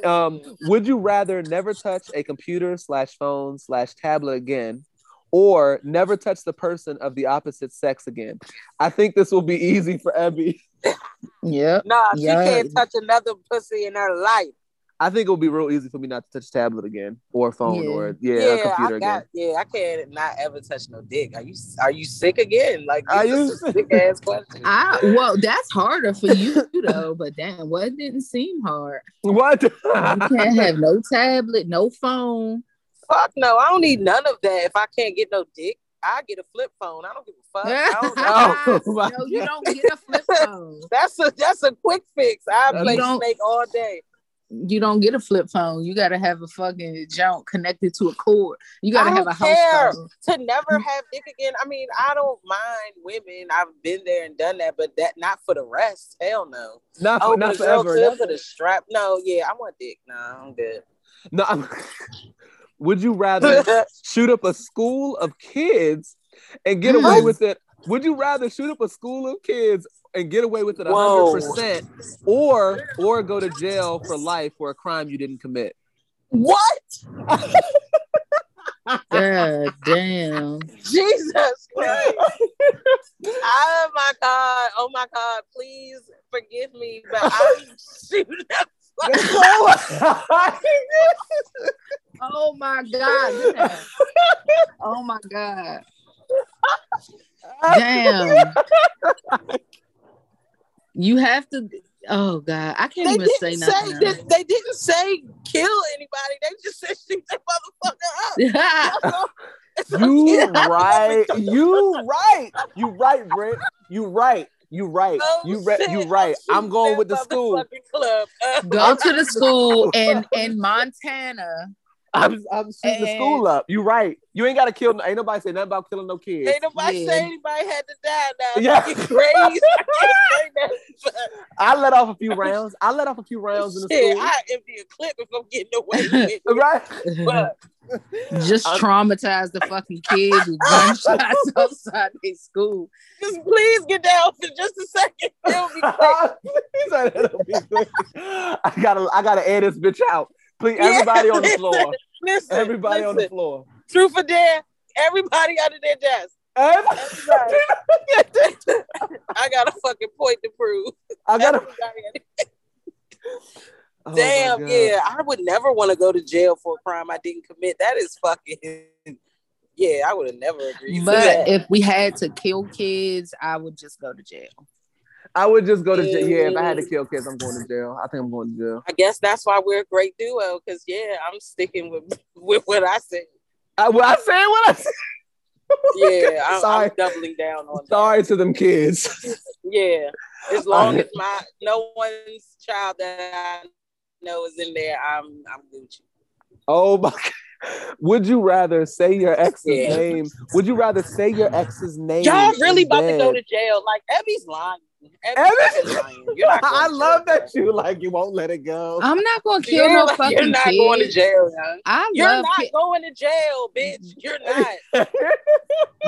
Um, would you rather never touch a computer slash phone slash tablet again, or never touch the person of the opposite sex again? I think this will be easy for Abby. Yep. Nah, she Yeah. can't touch another pussy in her life. I think it'll be real easy for me not to touch tablet again, or phone, Yeah. or yeah, Yeah, or computer I again. Yeah, I can't not ever touch no dick. Are you Are you sick again? Like, Are this you sick ass question? I well, that's harder for you too though. But damn, what didn't seem hard? What? You can't have no tablet, no phone. Fuck no, I don't need none of that. If I can't get no dick, I get a flip phone. I don't give a fuck. I don't, Oh, no, you don't get a flip phone. that's a that's a quick fix. I play don't- Snake all day. You don't get a flip phone. You gotta have a fucking junk connected to a cord. You gotta I have don't a house care. phone. To never have dick again. I mean, I don't mind women. I've been there and done that, but that not for the rest. Hell no. Not, Oh, not but forever. Not- for the strap. No, yeah, I want dick. Nah, I'm good. no, I'm- would you rather shoot up a school of kids and get away with it? Would you rather shoot up a school of kids and get away with it Whoa. hundred percent, or or go to jail for life for a crime you didn't commit? what? God damn. Jesus Christ. oh my God. Oh my God. Please forgive me, but I'm shooting up. Oh my god. Oh my god. Oh damn. You have to. Oh god, I can't They even say didn't say, nothing. that, they didn't say kill anybody. They just said shoot that motherfucker up. That's all- that's all- You Yeah. right. You right. You right, Brent. You right. You right. Oh, You right. You right. I'll I'm going with the school. Club. Go to the school in in Montana. I'm, I'm shooting the school up. You right. You ain't gotta kill. Ain't nobody say nothing about killing no kids. Ain't nobody Yeah. say anybody had to die now. Yeah. You crazy. I that. I let off a few rounds. I let off a few rounds in the Shit, school. I empty a clip if I'm getting away with it. right. But Just I'm- traumatize the fucking kids with gunshots outside their school. Just please get down for just a second. It'll be quick. It'll be quick. I gotta, I gotta air this bitch out. Please, Yeah, everybody on the floor. Listen, Everybody on the floor. Truth or dare, everybody under their desk. Everybody. I got a fucking point to prove. I got a. Oh Damn, yeah. I would never want to go to jail for a crime I didn't commit. That is fucking. Yeah, I would have never agreed to But that. if we had to kill kids, I would just go to jail. I would just go to jail. Yeah, if I had to kill kids, I'm going to jail. I think I'm going to jail. I guess that's why we're a great duo. Because yeah, I'm sticking with with what I said. I, well, I said what I said. Yeah, I'm, Sorry. I'm doubling down on that. Sorry to them kids. Yeah, as long as my no one's child that I know is in there, I'm I'm Gucci. Oh my. God. Would you rather say your ex's Yeah. name? Would you rather say your ex's name? Y'all really about to go to jail? Like Ebby's lying. Ebby's- lying. You're not I love that you like you won't let it go. I'm not gonna kill Yeah, no like, fucking you're not kids. going to jail, young. I You're love not ki- going to jail, bitch. You're not.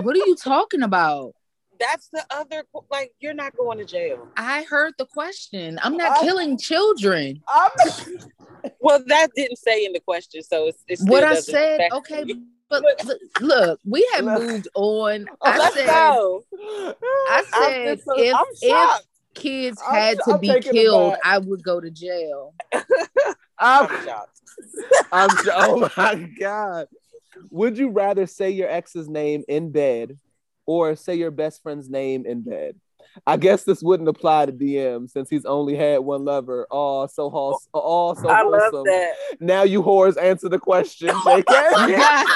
What are you talking about? That's the other. Like, you're not going to jail. I heard the question. I'm not I- killing children. I'm Well, that didn't say in the question, so it's, it's What I said, okay, but Look. look, look, we have Look. moved on. Oh, I Let's said, go. I I'm said, so- if I'm if kids I'm- had to I'm be killed. I would go to jail. I'm, I'm shocked. I'm oh my god. Would you rather say your ex's name in bed or say your best friend's name in bed? I guess this wouldn't apply to DM since he's only had one lover. Oh, so whole, oh, so I love that. Now you whores answer the question, JK.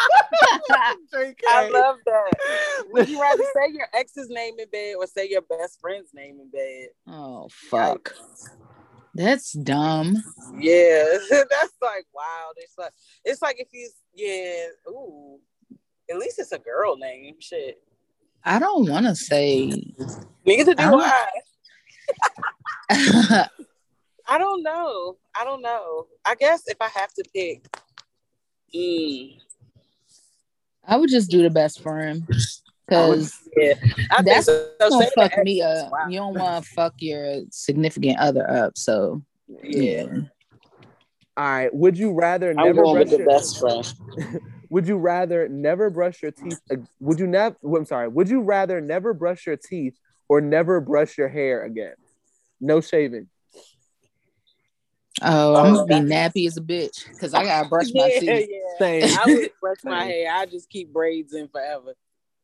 JK. I love that. Would you rather say your ex's name in bed or say your best friend's name in bed? oh fuck, that's dumb. Yeah, that's like wow. It's like it's like if he's yeah. Ooh, at least it's a girl name. Shit. I don't want to say. Neither do I don't- I. I I don't know. I don't know. I guess if I have to pick, mm, would just do the best friend because yeah, I That's so. gonna Say the fuck me up. Wow. You don't want to fuck your significant other up. So yeah. All right. Would you rather I'm never going brush with the your, best friend. Would you rather never brush your teeth? Would you never? I'm sorry. Would you rather never brush your teeth or never brush your hair again? No shaving. Oh, I'm gonna be Oh, nappy as a bitch because I gotta brush my yeah, teeth. yeah. Same. I would brush my hair. I just keep braids in forever.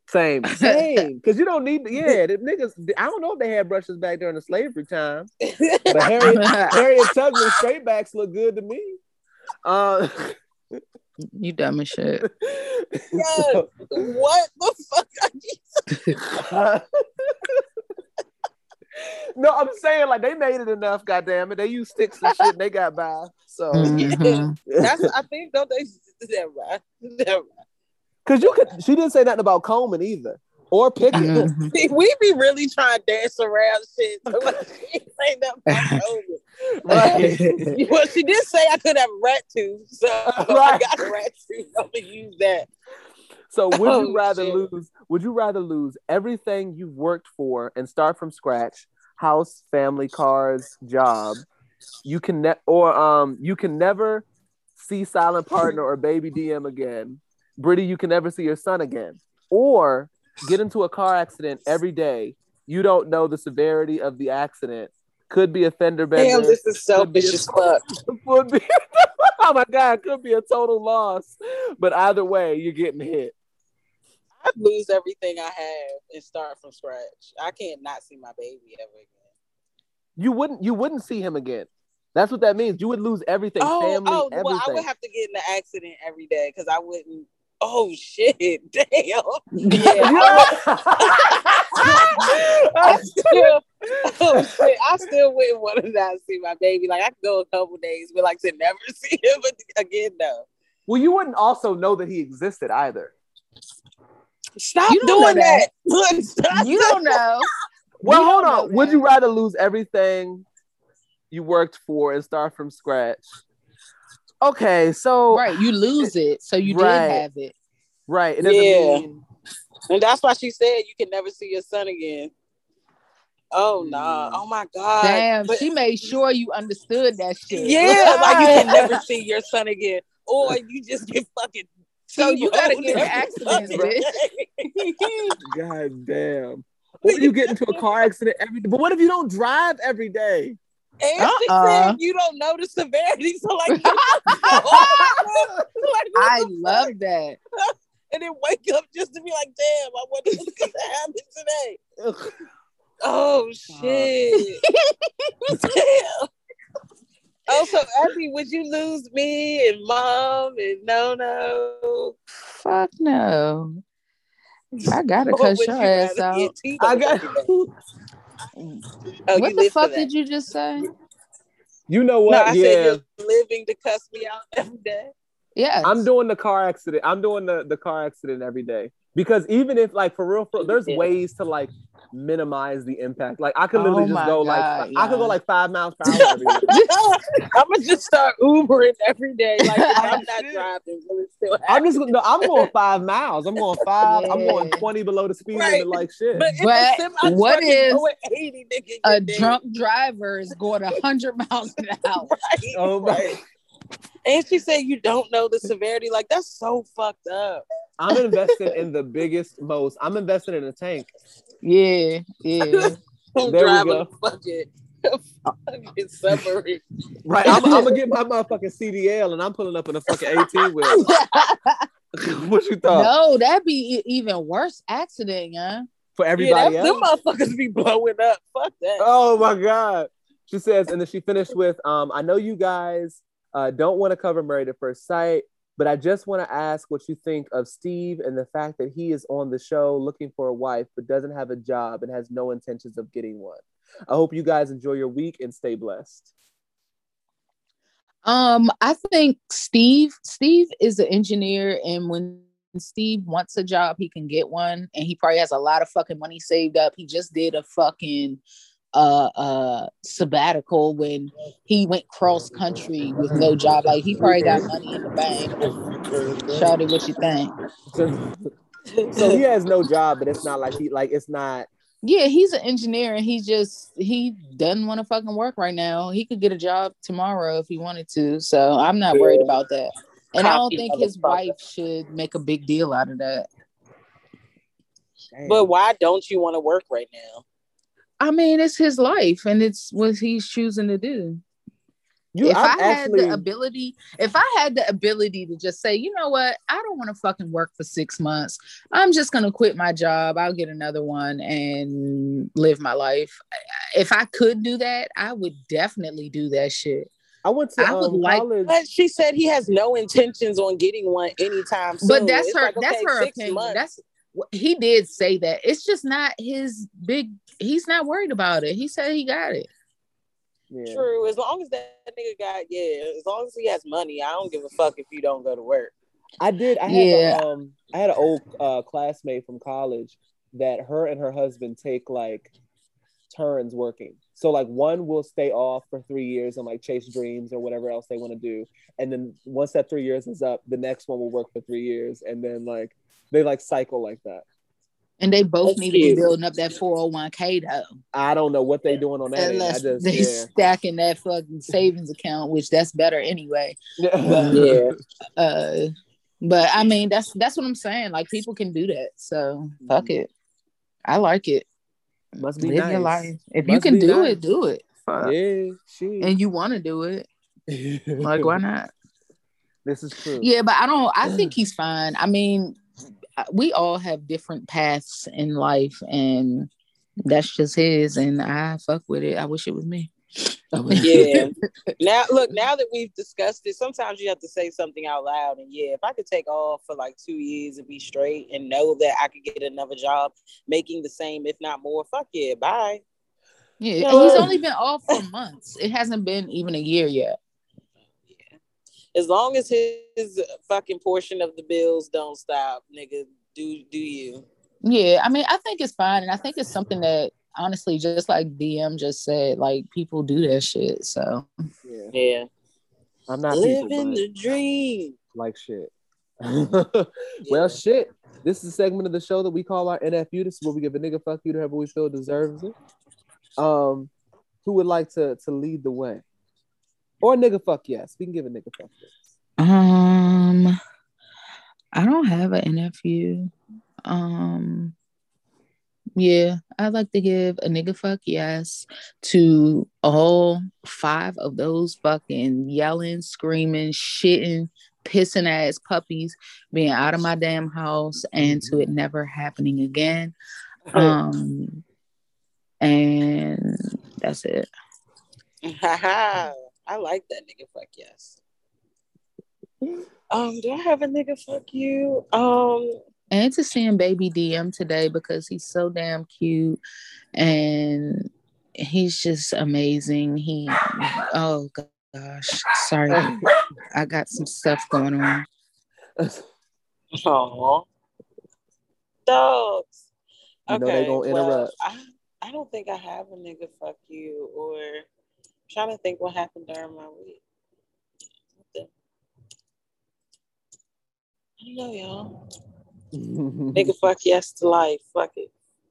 Same. Same. Because you don't need. to, Yeah, the niggas. I don't know if they had brushes back during the slavery time, but Harriet, Harriet Tubman straight backs look good to me. Uh, you dumb as shit. Yes. what the fuck? Are you no, I'm saying like they made it enough. Goddamn it, they use sticks and shit. And they got by. So Mhm. That's I think don't they that right? That because you could, she didn't say nothing about combing either or picking. Mhm. right. We be really trying to dance around shit. So like, she ain't nothing Well, she did say I could have a rat tooth, so I got a rat tooth. I'm gonna use that. So would Oh, you rather shit. lose? Would you rather lose everything you've worked for and start from scratch? House, family, cars, job. You can ne- or um you can never see silent partner or baby DM again. Brittany, you can never see your son again. Or get into a car accident every day. You don't know the severity of the accident. Could be a fender bender. Damn, this is selfish as fuck. Would be- oh my god, could be a total loss. But either way, you're getting hit. I'd lose everything I have and start from scratch. I can't not see my baby ever again. You wouldn't you wouldn't see him again. That's what that means. You would lose everything, Oh, family, oh, everything. well, I would have to get in an accident every day because I wouldn't. Oh shit! Damn. Yeah. I still, oh shit! I still wouldn't want to not see my baby. Like I could go a couple days, but like to never see him again. though. well, you wouldn't also know that he existed either. Stop doing that. that. Stop You don't know. Well, We hold on. Would you rather lose everything you worked for and start from scratch? Okay, so Right, you lose it, so you Right. did have it. right, it doesn't Yeah. mean And that's why she said you can never see your son again. Oh nah. Mm. Oh my god. Damn, But- she made sure you understood that shit. yeah, like you can never see your son again, or you just get fucking. So you gotta get in every accidents, bitch. God damn. What you get into a car accident every day? But what if you don't drive every day? And she Uh-uh. said you don't know the severity, so like, like I love that. And then wake up just to be like, damn, I wonder what's gonna happen today. Oh shit. Damn. Oh, so Abby, would you lose me and mom and no no? Fuck no. I gotta Or cuss your you ass rather be a out. I got? Oh, what the fuck did you just say? You know No, what? I yeah. said you're living to cuss me out every day. Yes. I'm doing the car accident. I'm doing the, the car accident every day. Because even if like for real, for there's Yeah. ways to like minimize the impact. Like I could literally Oh just go God, like I could go like five miles per hour every day. I'm gonna just start Ubering every day. Like I'm not driving, will it still? I'm just no, I'm going five miles. I'm going five. I'm going 20 below the speed Right. limit like shit. But if But a semi what is if going 80, nigga, a you're drunk driver is going 100 miles an hour. Right, oh my right. And she said you don't know the severity. Like that's so fucked up. I'm investing in the biggest, most. I'm investing in a tank. Yeah, yeah. I'm There we driving go. a fucking, fucking submarine. Right. I'm, I'm gonna get my motherfucking CDL and I'm pulling up in a fucking 18 wheel. what you thought? no, that'd be even worse accident, yeah. For Yeah, everybody that, them motherfuckers be blowing up. Fuck that. Oh my god. She says, and then she finished with, um, I know you guys uh, don't want to cover Married at First Sight, but I just want to ask what you think of Steve and the fact that he is on the show looking for a wife but doesn't have a job and has no intentions of getting one. I hope you guys enjoy your week and stay blessed. Um, I think Steve, Steve is an engineer, and when Steve wants a job, he can get one, and he probably has a lot of fucking money saved up. He just did a fucking uh uh sabbatical when he went cross country with no job. Like he probably got money in the bank. Shawty, what you think? so he has no job, but it's not like he like it's not Yeah, he's an engineer and he just he doesn't want to fucking work right now. He could get a job tomorrow if he wanted to. So I'm not worried about that. And I don't think his wife should make a big deal out of that. But why don't you want to work right now? I mean, it's his life and it's what he's choosing to do. you if I'm I had actually the ability, if I had the ability to just say, you know what, I don't want to fucking work for six months. I'm just gonna quit my job. I'll get another one and live my life. If I could do that, I would definitely do that shit. I went to I would um, like- college. But she said he has no intentions on getting one anytime soon. But that's It's her. like, that's okay, her opinion. months. That's he did say that. It's just not his big. He's not worried about it. He said he got it. Yeah. true. As long as that nigga got yeah, as long as he has money, I don't give a fuck if you don't go to work. I did. I had Yeah. a, um I had an old uh, classmate from college that her and her husband take like turns working. So like one will stay off for three years and like chase dreams or whatever else they want to do, and then once that three years is up, the next one will work for three years, and then like they like cycle like that. And they both That's need to be building up that 401k though. I don't know what they're doing on that. End. I Unless just they yeah. stacking that fucking savings account, which that's better anyway. Yeah. Uh but I mean that's that's what I'm saying. Like people can do that. So fuck it. I like it. Must be Live nice. your life. If you can do nice. it, do it. Fuck. Yeah, she. And you want to do it. Like why not? This is true. Yeah, but I don't. I think he's fine. I mean, I- we all have different paths in life, and that's just his. And I fuck with it. I wish it was me. Yeah. now look, now that we've discussed it, sometimes you have to say something out loud. And yeah, if I could take off for like two years and be straight and know that I could get another job making the same, if not more, fuck yeah, bye. Yeah, he's only been off for months. It hasn't been even a year yet. As long as his fucking portion of the bills don't stop, nigga, do do you? Yeah, I mean, I think it's fine, and I think it's something that honestly, just like DM just said, like people do that shit. So Yeah. Yeah. I'm not Living but the dream. like shit. well, shit. This is a segment of the show that we call our NFU. This is where we give a nigga fuck you to whoever we feel deserves it. Um, who would like to to lead the way? Or nigga fuck yes. We can give a nigga fuck yes. Um, I don't have an NFU. Um, yeah, I'd like to give a nigga fuck yes to all five of those fucking yelling, screaming, shitting, pissing ass puppies being out of my damn house and to it never happening again. Um, and that's it. I like that nigga fuck yes. Um, do I have a nigga fuck you? Um, and to seeing baby DM today because he's so damn cute and he's just amazing. He oh gosh, sorry. I got some stuff going on. Aw. Dogs. You know they gonna well, interrupt. I, I don't think I have a nigga fuck you or I'm trying to think what happened during my week. Nothing. I don't know, y'all. Nigga fuck yes to life. Fuck it.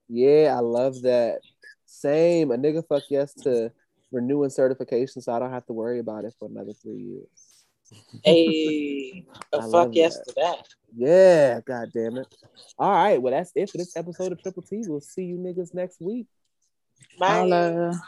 yeah, I love that. Same. A nigga fuck yes to renewing certification so I don't have to worry about it for another three years. Hey, a I fuck yes that. to that. Yeah, god damn it. All right, well that's it for this episode of Triple T. We'll see you niggas next week. Bye. Holla.